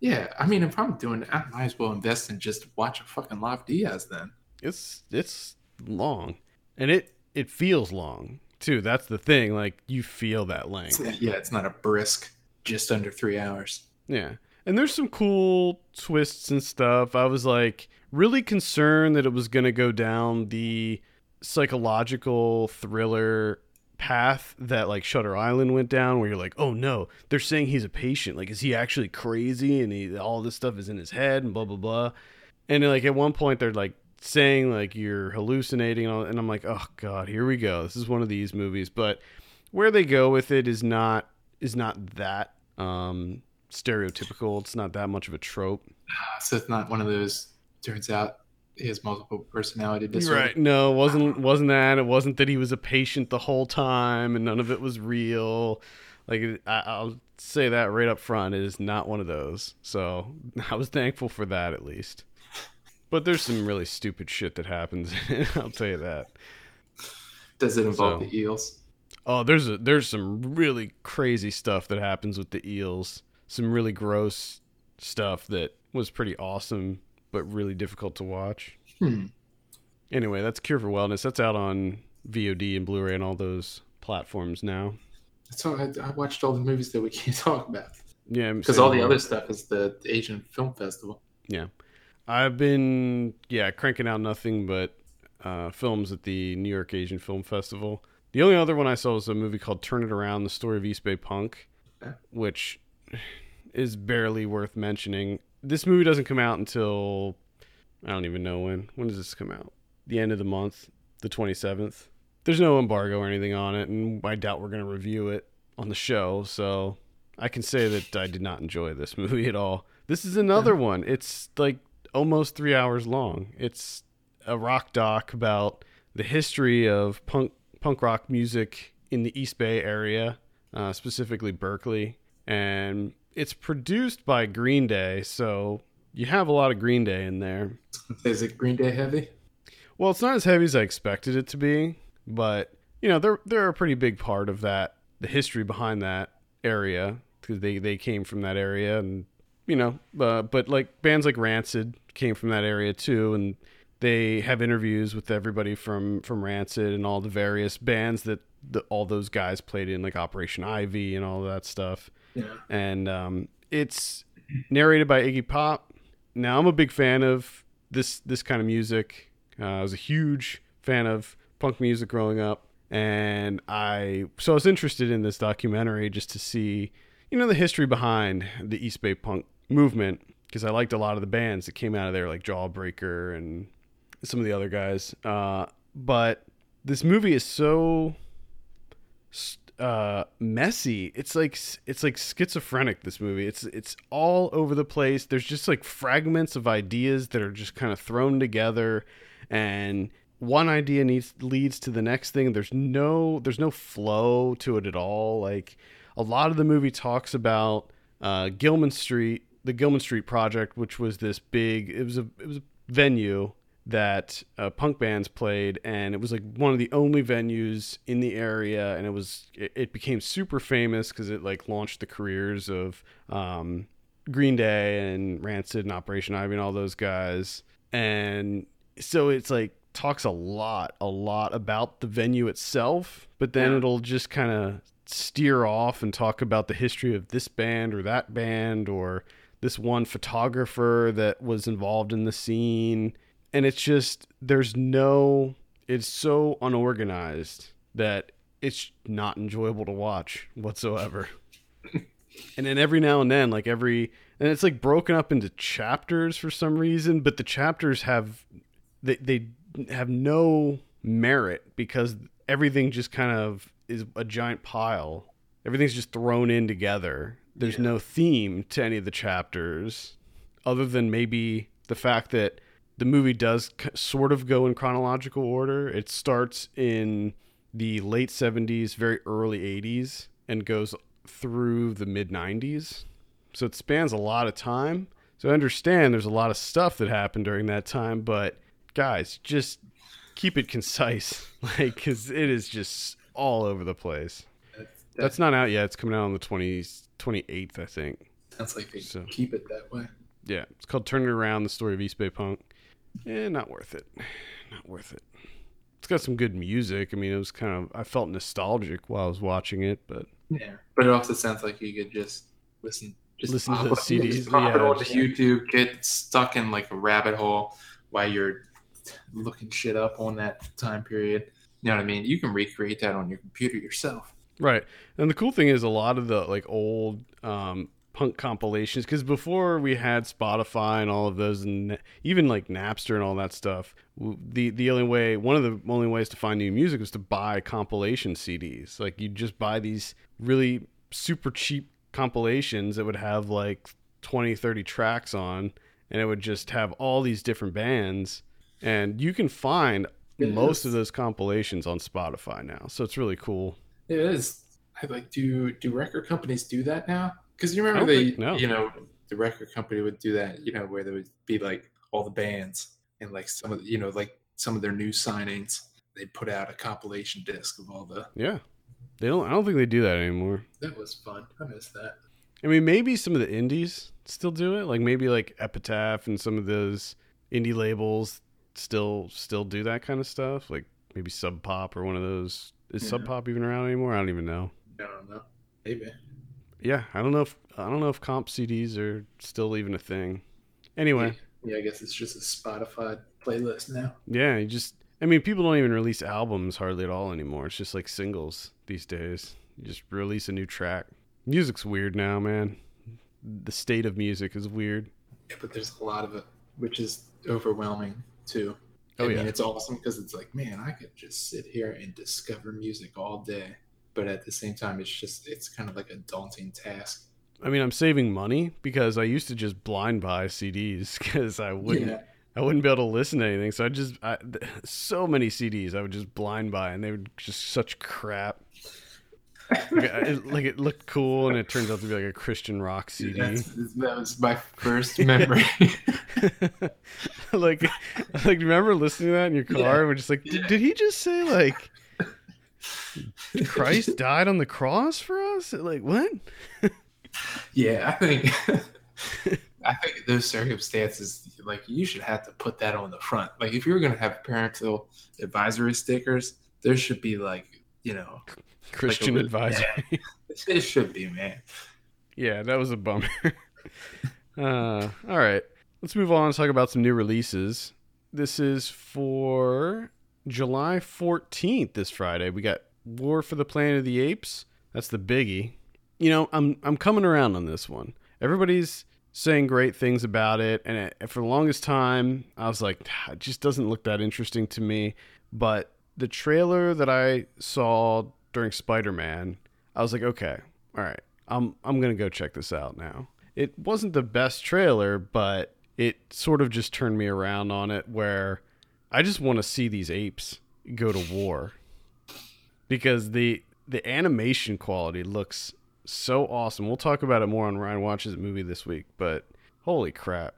Yeah, I mean, if I'm doing it, I might as well invest in just watch a fucking Lav Diaz then. it's it's long, and it it feels long too. That's the thing. Like you feel that length. Yeah, it's not a brisk, just under three hours. Yeah. And there's some cool twists and stuff. I was like really concerned that it was going to go down the psychological thriller path that like Shutter Island went down where you're like, "Oh no, they're saying he's a patient. Like is he actually crazy and he all this stuff is in his head and blah blah blah." And like at one point they're like saying like you're hallucinating and, all, and I'm like, "Oh god, here we go. This is one of these movies." But where they go with it is not is not that um stereotypical. It's not that much of a trope. (sighs) So it's not one of those. Turns out has multiple personality disorder. Right? No, it wasn't wasn't that. It wasn't that he was a patient the whole time and none of it was real. Like I, I'll say that right up front. It is not one of those. So (laughs) I was thankful for that at least. But there's some really stupid shit that happens. (laughs) I'll tell you that. Does it involve So- the eels? Oh, there's a, there's some really crazy stuff that happens with the eels. Some really gross stuff that was pretty awesome, but really difficult to watch. Hmm. Anyway, that's Cure for Wellness. That's out on VOD and Blu-ray and all those platforms now. So I, I watched all the movies that we (laughs) can't talk about Yeah, because all the other stuff is the Asian Film Festival. Yeah, I've been yeah cranking out nothing but uh, films at the New York Asian Film Festival. The only other one I saw was a movie called Turn It Around: The Story of East Bay Punk, Yeah. which (sighs) is barely worth mentioning. This movie doesn't come out until I don't even know when. When does this come out? The end of the month, the twenty seventh. There's no embargo or anything on it, and I doubt we're going to review it on the show. So I can say that I did not enjoy this (laughs) movie at all. This is another one. It's like almost three hours long. It's a rock doc about the history of punk punk rock music in the East Bay area, uh, specifically Berkeley, and it's produced by Green Day. So you have a lot of Green Day in there. (laughs) Is it Green Day heavy? Well, it's not as heavy as I expected it to be, but you know they're they're a pretty big part of that, the history behind that area because they they came from that area, and you know, uh, but like bands like Rancid came from that area too, and they have interviews with everybody from from Rancid and all the various bands that the, all those guys played in, like Operation Ivy and all that stuff Yeah. and um, it's narrated by Iggy Pop. Now I'm a big fan of this this kind of music. Uh, I was a huge fan of punk music growing up, and I so I was interested in this documentary just to see, you know, the history behind the East Bay punk movement because I liked a lot of the bands that came out of there, like Jawbreaker and some of the other guys. Uh, but this movie is so s- uh messy. It's like it's like schizophrenic this movie. It's it's all over the place. There's just like fragments of ideas that are just kind of thrown together and one idea needs leads to the next thing. There's no there's no flow to it at all. Like a lot of the movie talks about uh Gilman Street the Gilman Street project which was this big it was a it was a venue that uh, punk bands played and it was like one of the only venues in the area and it was it, it became super famous because it like launched the careers of um, green day and rancid and operation ivy and all those guys and so it's like talks a lot a lot about the venue itself but then Yeah. it'll just kind of steer off and talk about the history of this band or that band or this one photographer that was involved in the scene and it's just there's no it's so unorganized that it's not enjoyable to watch whatsoever. (laughs) And then every now and then like every and it's like broken up into chapters for some reason but the chapters have they they have no merit because everything just kind of is a giant pile. Everything's just thrown in together. There's Yeah. no theme to any of the chapters other than maybe the fact that the movie does sort of go in chronological order. It starts in the late 70s, very early 80s, and goes through the mid 90s. So it spans a lot of time. So I understand there's a lot of stuff that happened during that time, but guys, just keep it concise, (laughs) like, because it is just all over the place. That, That's not out yet. It's coming out on the 20, 28th, I think. sounds like they So- keep it that way. Yeah, it's called Turn It Around: The Story of East Bay Punk. Eh, not worth it. Not worth it. it's got some good music. I mean, it was kind of I felt nostalgic while I was watching it, but Yeah, but it also sounds like you could just listen, just Listen to the it- CDs, just pop it yeah, onto just- YouTube, get stuck in like a rabbit hole while you're looking shit up on that time period. You know what I mean? You can recreate that on your computer yourself. Right. And the cool thing is a lot of the like old um punk compilations cuz before we had Spotify and all of those and even like Napster and all that stuff, the the only way one of the only ways to find new music was to buy compilation CDs. Like you just buy these really super cheap compilations that would have like 20 30 tracks on and it would just have all these different bands and you can find It most is. of those compilations on Spotify now. So it's really cool. It is. I like. Do do record companies do that now? Because you remember don't they, think- no. you know, the record company would do that. You know, where there would be like all the bands and like some of the, you know, like some of their new signings. They'd put out a compilation disc of all the. Yeah. They don't I don't think they do that anymore. That was fun. I miss that. I mean maybe some of the indies still do it. Like maybe like Epitaph and some of those indie labels still still do that kind of stuff. Like maybe Sub Pop or one of those is Yeah. Sub Pop even around anymore? I don't even know. I don't know. Maybe. Yeah, I don't know if I don't know if comp CDs are still even a thing. Anyway, Yeah, I guess it's just a Spotify playlist now. yeah, you just I mean people don't even release albums hardly at all anymore. It's just like singles these days. You just release a new track. Music's weird now, man. The state of music is weird. Yeah, but there's a lot of it, which is overwhelming too. Oh, I mean, yeah. it's awesome because it's like, man, I could just sit here and discover music all day. But at the same time, it's just, it's kind of like a daunting task. I mean, I'm saving money because I used to just blind buy CDs because (laughs) I wouldn't Yeah. I wouldn't be able to listen to anything. So I just I, so many CDs I would just blind buy, and they were just such crap. Like, it, like it looked cool, and it turns out to be like a Christian rock CD. That's, that was my first memory. (laughs) like, like remember listening to that in your car? Yeah. and We're just like, did, Yeah. did he just say like (laughs) Christ died on the cross for us? Like what? (laughs) yeah, I think, (laughs) I think those circumstances, like you should have to put that on the front. Like if you're going to have parental advisory stickers, there should be like, you know, Christian Like advisory. it should be, man. Yeah, that was a bummer. uh, all right, let's move on and talk about some new releases. This is for July 14th, this Friday. We got War for the Planet of the Apes. That's the biggie. You know, I'm I'm coming around on this one. Everybody's saying great things about it, and it, for the longest time, I was like, "Ah, it just doesn't look that interesting to me. But the trailer that I saw during Spider-Man, I was like, okay, all right, I'm I'm gonna go check this out now. It wasn't the best trailer, but it sort of just turned me around on it where I just want to see these apes go to war because the the animation quality looks so awesome. We'll talk about it more on Ryan watches movie this week, but holy crap.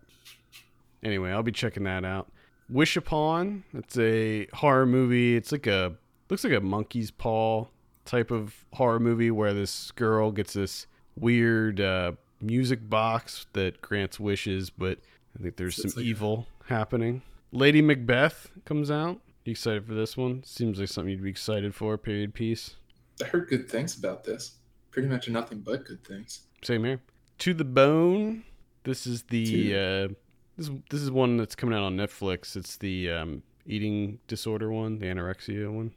Anyway, I'll be checking that out. Wish Upon, it's a horror movie. It's like a looks like a monkey's paw type of horror movie where this girl gets this weird uh, music box that grants wishes, but I think there's So some it's like evil happening. Lady Macbeth comes out. You excited for this one? Seems like something you'd be excited for. Period piece. I heard good things about this. Pretty much nothing but good things. Same here. To the Bone. This is the uh, this this is one that's coming out on Netflix. It's the um, eating disorder one, the anorexia one.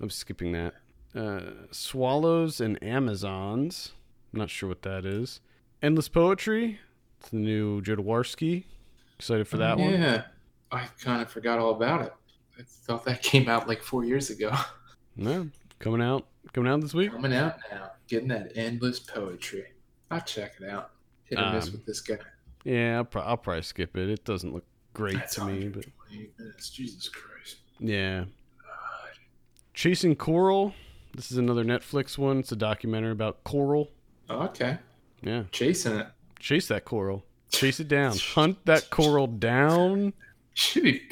I'm skipping that. Uh, Swallows and Amazons. I'm not sure what that is. Endless Poetry. It's the new Jodorowsky. Excited for that Oh, one. Yeah. I kind of forgot all about it. I thought that came out like four years ago. No, coming out coming out this week. Coming out now. Getting that endless poetry. I'll check it out. Hit or miss Um, with this guy. Yeah, I'll, pro- I'll probably skip it. It doesn't look great That's to me, but minutes. Jesus Christ. yeah. God. Chasing Coral. This is another Netflix one. It's a documentary about coral. Okay. Yeah. Chasing it. Chase that coral. Chase it down. (laughs) Hunt that coral down. Should (laughs) be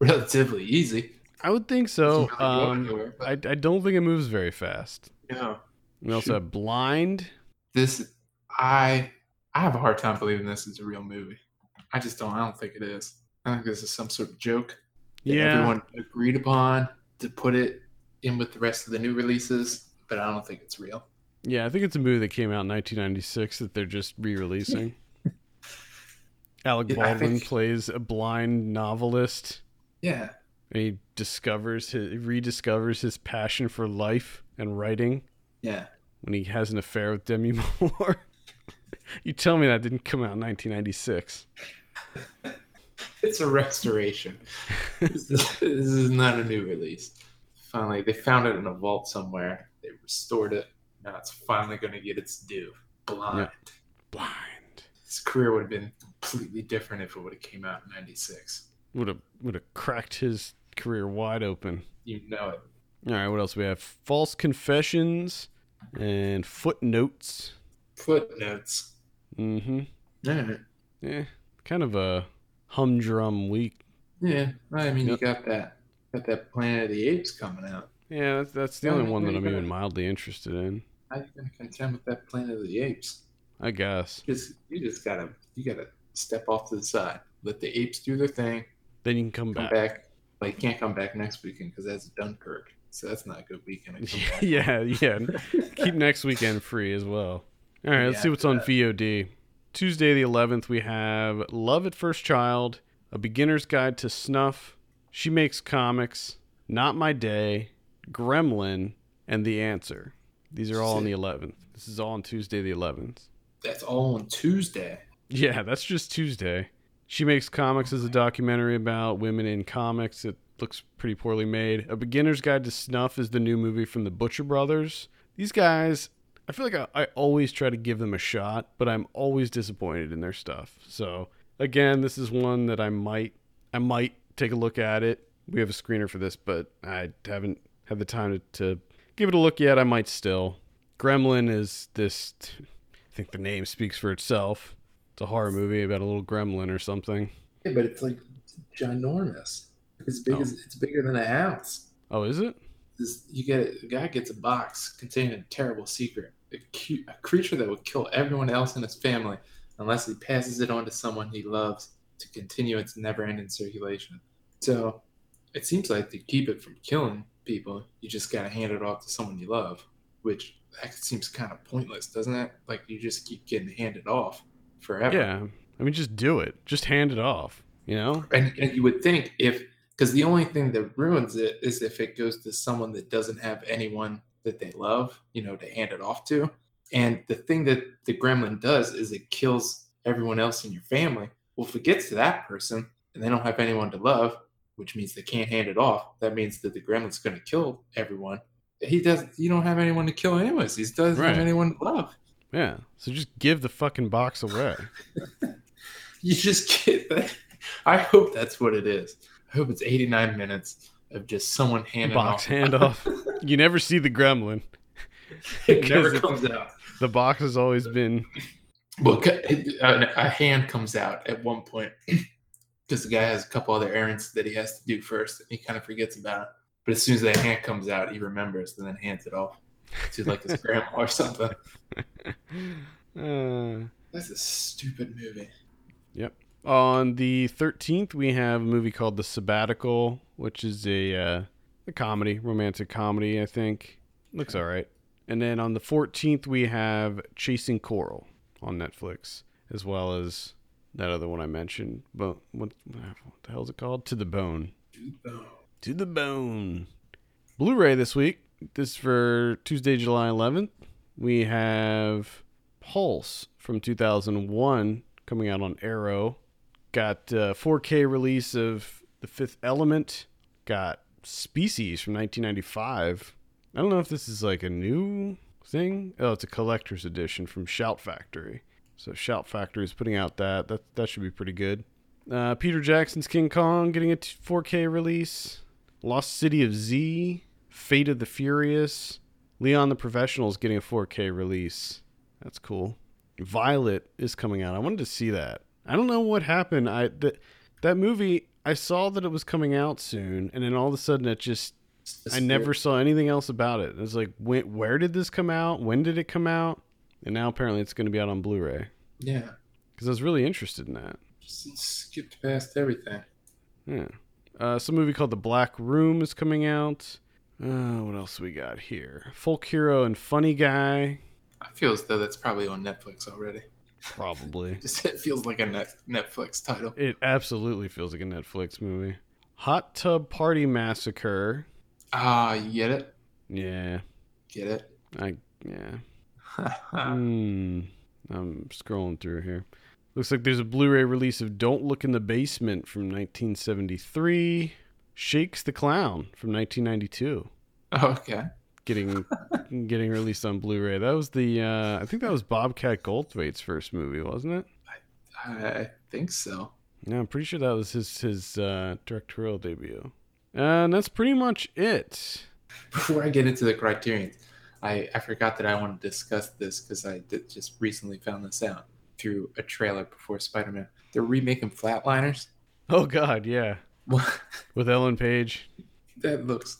relatively easy. I would think so. Really Um, anywhere, I, I don't think it moves very fast. No. We also have Blind. This I I have a hard time believing this is a real movie. I just don't I don't think it is. I think this is some sort of joke that Yeah. everyone agreed upon to put it in with the rest of the new releases, but I don't think it's real. Yeah, I think it's a movie that came out in 1996 that they're just re-releasing. (laughs) Alec Baldwin think- plays a blind novelist, Yeah. and he discovers his rediscovers his passion for life and writing Yeah. when he has an affair with Demi (laughs) Moore. you tell me that didn't come out in 1996. It's a restoration. this, is, this is not a new release. Finally, they found it in a vault somewhere. They restored it. Now it's finally going to get its due. Blind. Blind His career would have been completely different if it would have came out in '96. would have would have cracked his career wide open. You know it. All right, what else we have? False confessions and footnotes. Footnotes. Mm-hmm. Right. Yeah, kind of a humdrum week. Yeah, I mean, Yep. you got that, got that Planet of the Apes coming out. Yeah, that's, that's the Yeah, only one that I'm go. even mildly interested in. How you gonna contend with that Planet of the Apes? I guess. Just you just gotta you gotta step off to the side, let the apes do their thing, Then you can come come back. back. Like you can't come back next weekend because that's Dunkirk, so that's not a good weekend. To (laughs) come back. yeah, yeah. (laughs) Keep next weekend free as well. All right, let's see what's on. VOD. Tuesday the 11th, we have Love at First Child, A Beginner's Guide to Snuff, She Makes Comics, Not My Day, Gremlin, and The Answer. These are all on the 11th. This is all on Tuesday the 11th. That's all on Tuesday. Yeah, that's just Tuesday. She Makes Comics as a documentary about women in comics. It looks pretty poorly made. A Beginner's Guide to Snuff is the new movie from the Butcher Brothers. These guys, I feel like I, I always try to give them a shot, but I'm always disappointed in their stuff. So again, this is one that I might I might take a look at it. We have a screener for this, but I haven't had the time to, to give it a look yet. I might still. Gremlin is this. I think the name speaks for itself. It's a horror movie about a little gremlin or something. Yeah, but it's like ginormous. It's big Oh. as it's bigger than a house. Oh, is it? This, you get a guy gets a box containing a terrible secret, a, cu- a creature that would kill everyone else in his family unless he passes it on to someone he loves to continue its never-ending circulation. So it seems like to keep it from killing people, you just gotta hand it off to someone you love, which that seems kind of pointless, doesn't it? Like you just keep getting handed off forever. Yeah. I mean, just do it. Just hand it off. You know? And, and you would think if, because the only thing that ruins it is if it goes to someone that doesn't have anyone that they love, you know, to hand it off to. And the thing that the gremlin does is it kills everyone else in your family. Well, if it gets to that person and they don't have anyone to love, which means they can't hand it off, that means that the gremlin's going to kill everyone. He does. You don't have anyone to kill anyways. He doesn't Right. have anyone to love. Yeah. So just give the fucking box away. (laughs) You just get that. I hope that's what it is. I hope it's 89 minutes of just someone handing box off. handoff. (laughs) You never see the gremlin. it (laughs) never comes out. The box has always been. Well, a, uh, a hand comes out at one point (clears throat) because the guy has a couple other errands that he has to do first, and he kind of forgets about it. But as soon as that hand comes out, he remembers and then hands it off to like his grandma or something. (laughs) Uh, That's a stupid movie. Yep. On the 13th, we have a movie called The Sabbatical, which is a uh, a comedy, romantic comedy. I think looks all right. And then on the 14th, we have Chasing Coral on Netflix, as well as that other one I mentioned. But what, what the hell is it called? To the Bone. To the Bone. Blu-ray this week. This for Tuesday, July 11th. We have Pulse from 2001 coming out on Arrow. Got uh, 4K release of The Fifth Element. Got Species from 1995. I don't know if this is like a new thing. Oh, it's a collector's edition from Shout Factory. So Shout Factory is putting out that. That that should be pretty good. Uh, Peter Jackson's King Kong getting a 4K release. Lost City of Z, Fate of the Furious, Leon the Professional is getting a 4K release. That's cool. Violet is coming out. I wanted to see that. I don't know what happened. I that that movie. I saw that it was coming out soon, and then all of a sudden it just. I never saw anything else about it. It was like, when, where did this come out? When did it come out? And now apparently it's going to be out on Blu-ray Yeah, because I was really interested in that. just skipped past everything. Yeah. Uh, some movie called The Black Room is coming out. Uh, what else we got here? Folk Hero and Funny Guy. I feel as though that's probably on Netflix already. Probably. (laughs) Just it feels like a net, Netflix title. It absolutely feels like a Netflix movie. Hot Tub Party Massacre. Ah, you get it? Yeah. Get it? I yeah. (laughs) Hmm. I'm scrolling through here. Looks like there's a Blu-ray release of Don't Look in the Basement from 1973. Shakes the Clown from 1992. okay. Getting (laughs) getting released on Blu-ray. That was the uh, I think that was Bobcat Goldthwait's first movie, wasn't it? I think so. Yeah, I'm pretty sure that was his his uh, directorial debut. And that's pretty much it. Before I get into the criterion, I, I forgot that I want to discuss this because I did just recently found this out through a trailer before Spider Man. They're remaking Flatliners. Oh God, yeah. (laughs) With Ellen Page. that looks.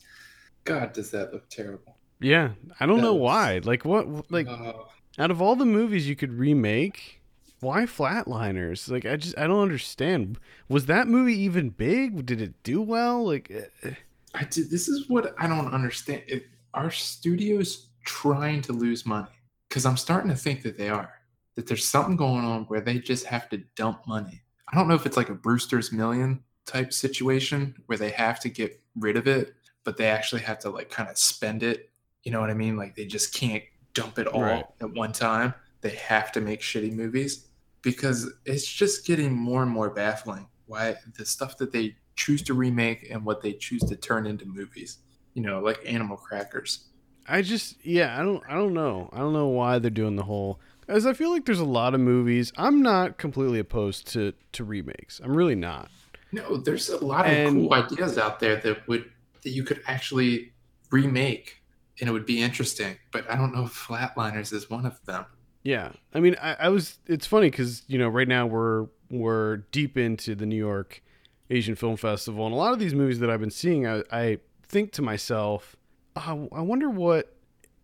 God, does that look terrible? Yeah, I don't That know looks- why. Like what? Like Oh, out of all the movies you could remake, why Flatliners? Like I just I don't understand. Was that movie even big? Did it do well? Like eh, eh. I did. This is what I don't understand. If are studios trying to lose money? Because I'm starting to think that they are. That there's something going on where they just have to dump money. I don't know if it's like a Brewster's Million type situation where they have to get rid of it, but they actually have to like kind of spend it. You know what I mean? Like they just can't dump it all Right. at one time. They have to make shitty movies because it's just getting more and more baffling why the stuff that they choose to remake and what they choose to turn into movies. You know, like Animal Crackers. I just yeah I don't I don't know I don't know why they're doing the whole. As I feel like there's a lot of movies. I'm not completely opposed to to remakes. I'm really not. No, there's a lot of cool ideas out there that would that you could actually remake and it would be interesting. But I don't know if Flatliners is one of them. Yeah, I mean, I, I was. It's funny because you know, right now we're we're deep into the New York Asian Film Festival, and a lot of these movies that I've been seeing, I, I think to myself, oh, I wonder what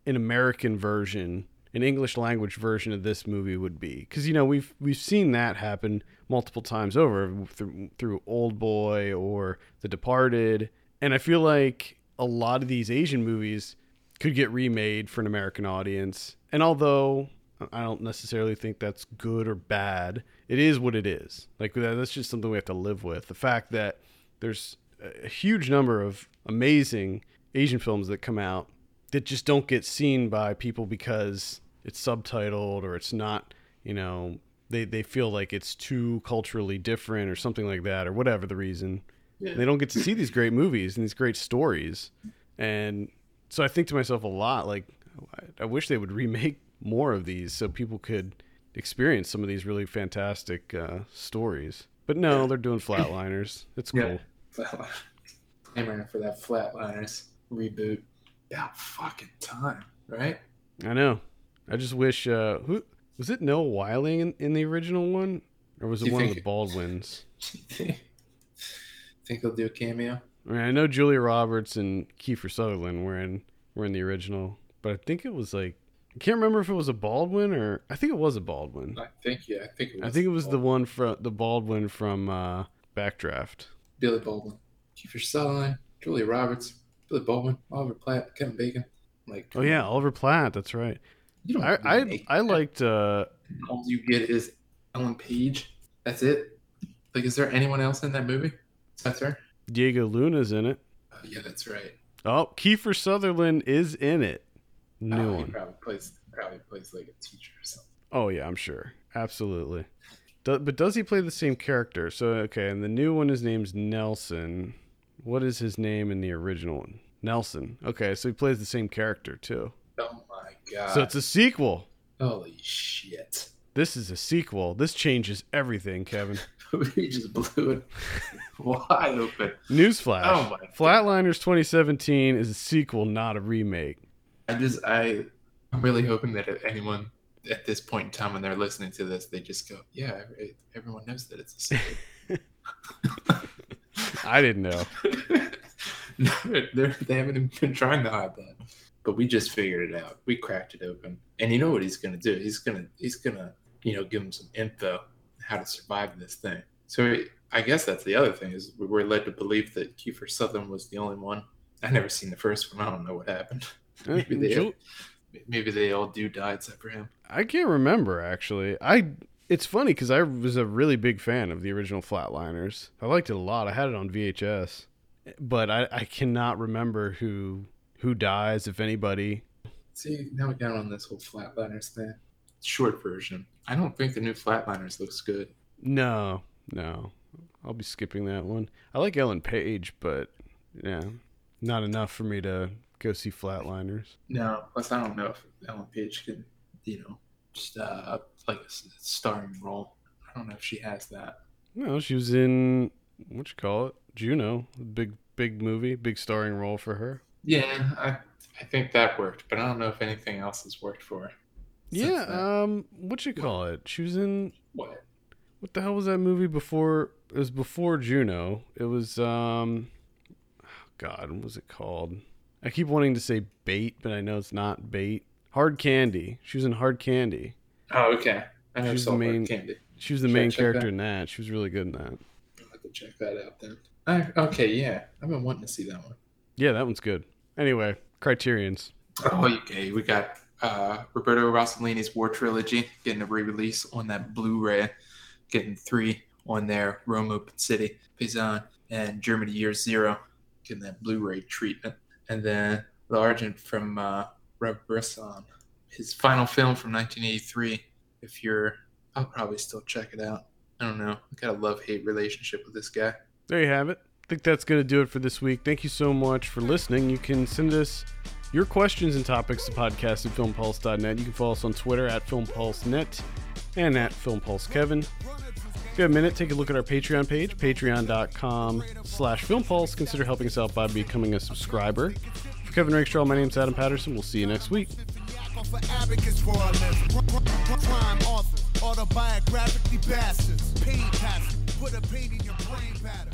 an American version, an English language version of this movie would be, because you know we've we've seen that happen multiple times over through through Old Boy or The Departed, and I feel like a lot of these Asian movies could get remade for an American audience, and although I don't necessarily think that's good or bad. It is what it is. Like that's just something we have to live with. The fact that there's a huge number of amazing Asian films that come out that just don't get seen by people because it's subtitled or it's not, you know, they, they feel like it's too culturally different or something like that or whatever the reason. Yeah. They don't get to see these great movies and these great stories. And so I think to myself a lot like I, I wish they would (laughs) remake more of these so people could experience some of these really fantastic uh, stories. But no, they're doing flatliners. It's cool. Yeah. For that Flatliners reboot. About fucking time, right? I know. I just wish. Uh, who was it? Noah Wiling in, in the original one, or was it you one of the Baldwins? (laughs) Think he'll do a cameo? I mean, I know Julia Roberts and Kiefer Sutherland were in were in the original, but I think it was like I can't remember if it was a Baldwin or I think it was a Baldwin. I think yeah. I think it was. I think it was the one from the Baldwin from uh, Backdraft. Billy Baldwin, Kiefer Sutherland, Julia Roberts, Billy Baldwin, Oliver Platt, Kevin Bacon. Like, Oh yeah, Oliver Platt. That's right. You don't I I, I liked. Uh, all you get is Ellen Page. That's it. Like, is there anyone else in that movie? That's her. Diego Luna's in it. Oh, yeah, that's right. Oh, Kiefer Sutherland is in it. New oh, he one. probably plays probably plays like a teacher or something. Oh yeah, I'm sure. Absolutely. Do, but does he play the same character? So okay, and the new one, his name's Nelson. What is his name in the original one? Nelson. Okay, so he plays the same character too. Oh my god! So it's a sequel. holy shit! This is a sequel. This changes everything, Kevin. (laughs) we just blew it (laughs) wide open. Newsflash. Oh my Flatliners 2017 is a sequel, not a remake. I just I I'm really hoping that if anyone at this point in time when they're listening to this, they just go, yeah, everyone knows that it's a sequel. (laughs) I didn't know. no, they haven't even been trying to hide that. But we just figured it out. We cracked it open. And you know what he's gonna do? He's gonna he's gonna, you know, give him some info how to survive this thing. So I guess that's the other thing is we were led to believe that Kiefer Sutherland was the only one. I never seen the first one. I don't know what happened. (laughs) Maybe they, Jul- maybe they all do die except for him. I can't remember actually. I it's funny because I was a really big fan of the original Flatliners. I liked it a lot. I had it on VHS, but I, I cannot remember who who dies, if anybody. See, now we're down on this whole Flatliners thing. Short version. I don't think the new Flatliners looks good. No, no, I'll be skipping that one. I like Ellen Page, but yeah, not enough for me to go see Flatliners. No, plus I don't know if Ellen Page can, you know, just uh, like a starring role. I don't know if she has that. No, she was in what you call it, Juno, big big movie, big starring role for her. Yeah, I I think that worked, but I don't know if anything else has worked for her. Yeah, then. um, what you call it? She was in what? what the hell was that movie before? It was before Juno. It was um, oh God, what was it called? I keep wanting to say Bait, but I know it's not Bait. Hard Candy. She was in Hard Candy. Oh, okay. I never She's saw the Hard main- Candy. She was the Should main character that? in that. She was really good in that. I'll have to check that out then. I, okay, yeah. I've been wanting to see that one. Yeah, that one's good. Anyway, Criterion's. Oh, okay. We got uh, Roberto Rossellini's War Trilogy getting a re-release on that Blu-ray, getting three on there. Rome Open City, Paisan, and Germany Year Zero getting that Blu-ray treatment. And then The Argent from uh, Rob Bresson, his final film from 1983. If you're, I'll probably still check it out. I don't know. I got a love-hate relationship with this guy. There you have it. I think that's going to do it for this week. Thank you so much for listening. You can send us your questions and topics to podcast at filmpulse.net. You can follow us on Twitter at filmpulsenet and at filmpulsekevin. If you have a minute, take a look at our Patreon page, patreon.com slash filmpulse. Consider helping us out by becoming a subscriber. For Kevin Rakestraw, my name's Adam Patterson. We'll see you next week. put a in your brain pattern.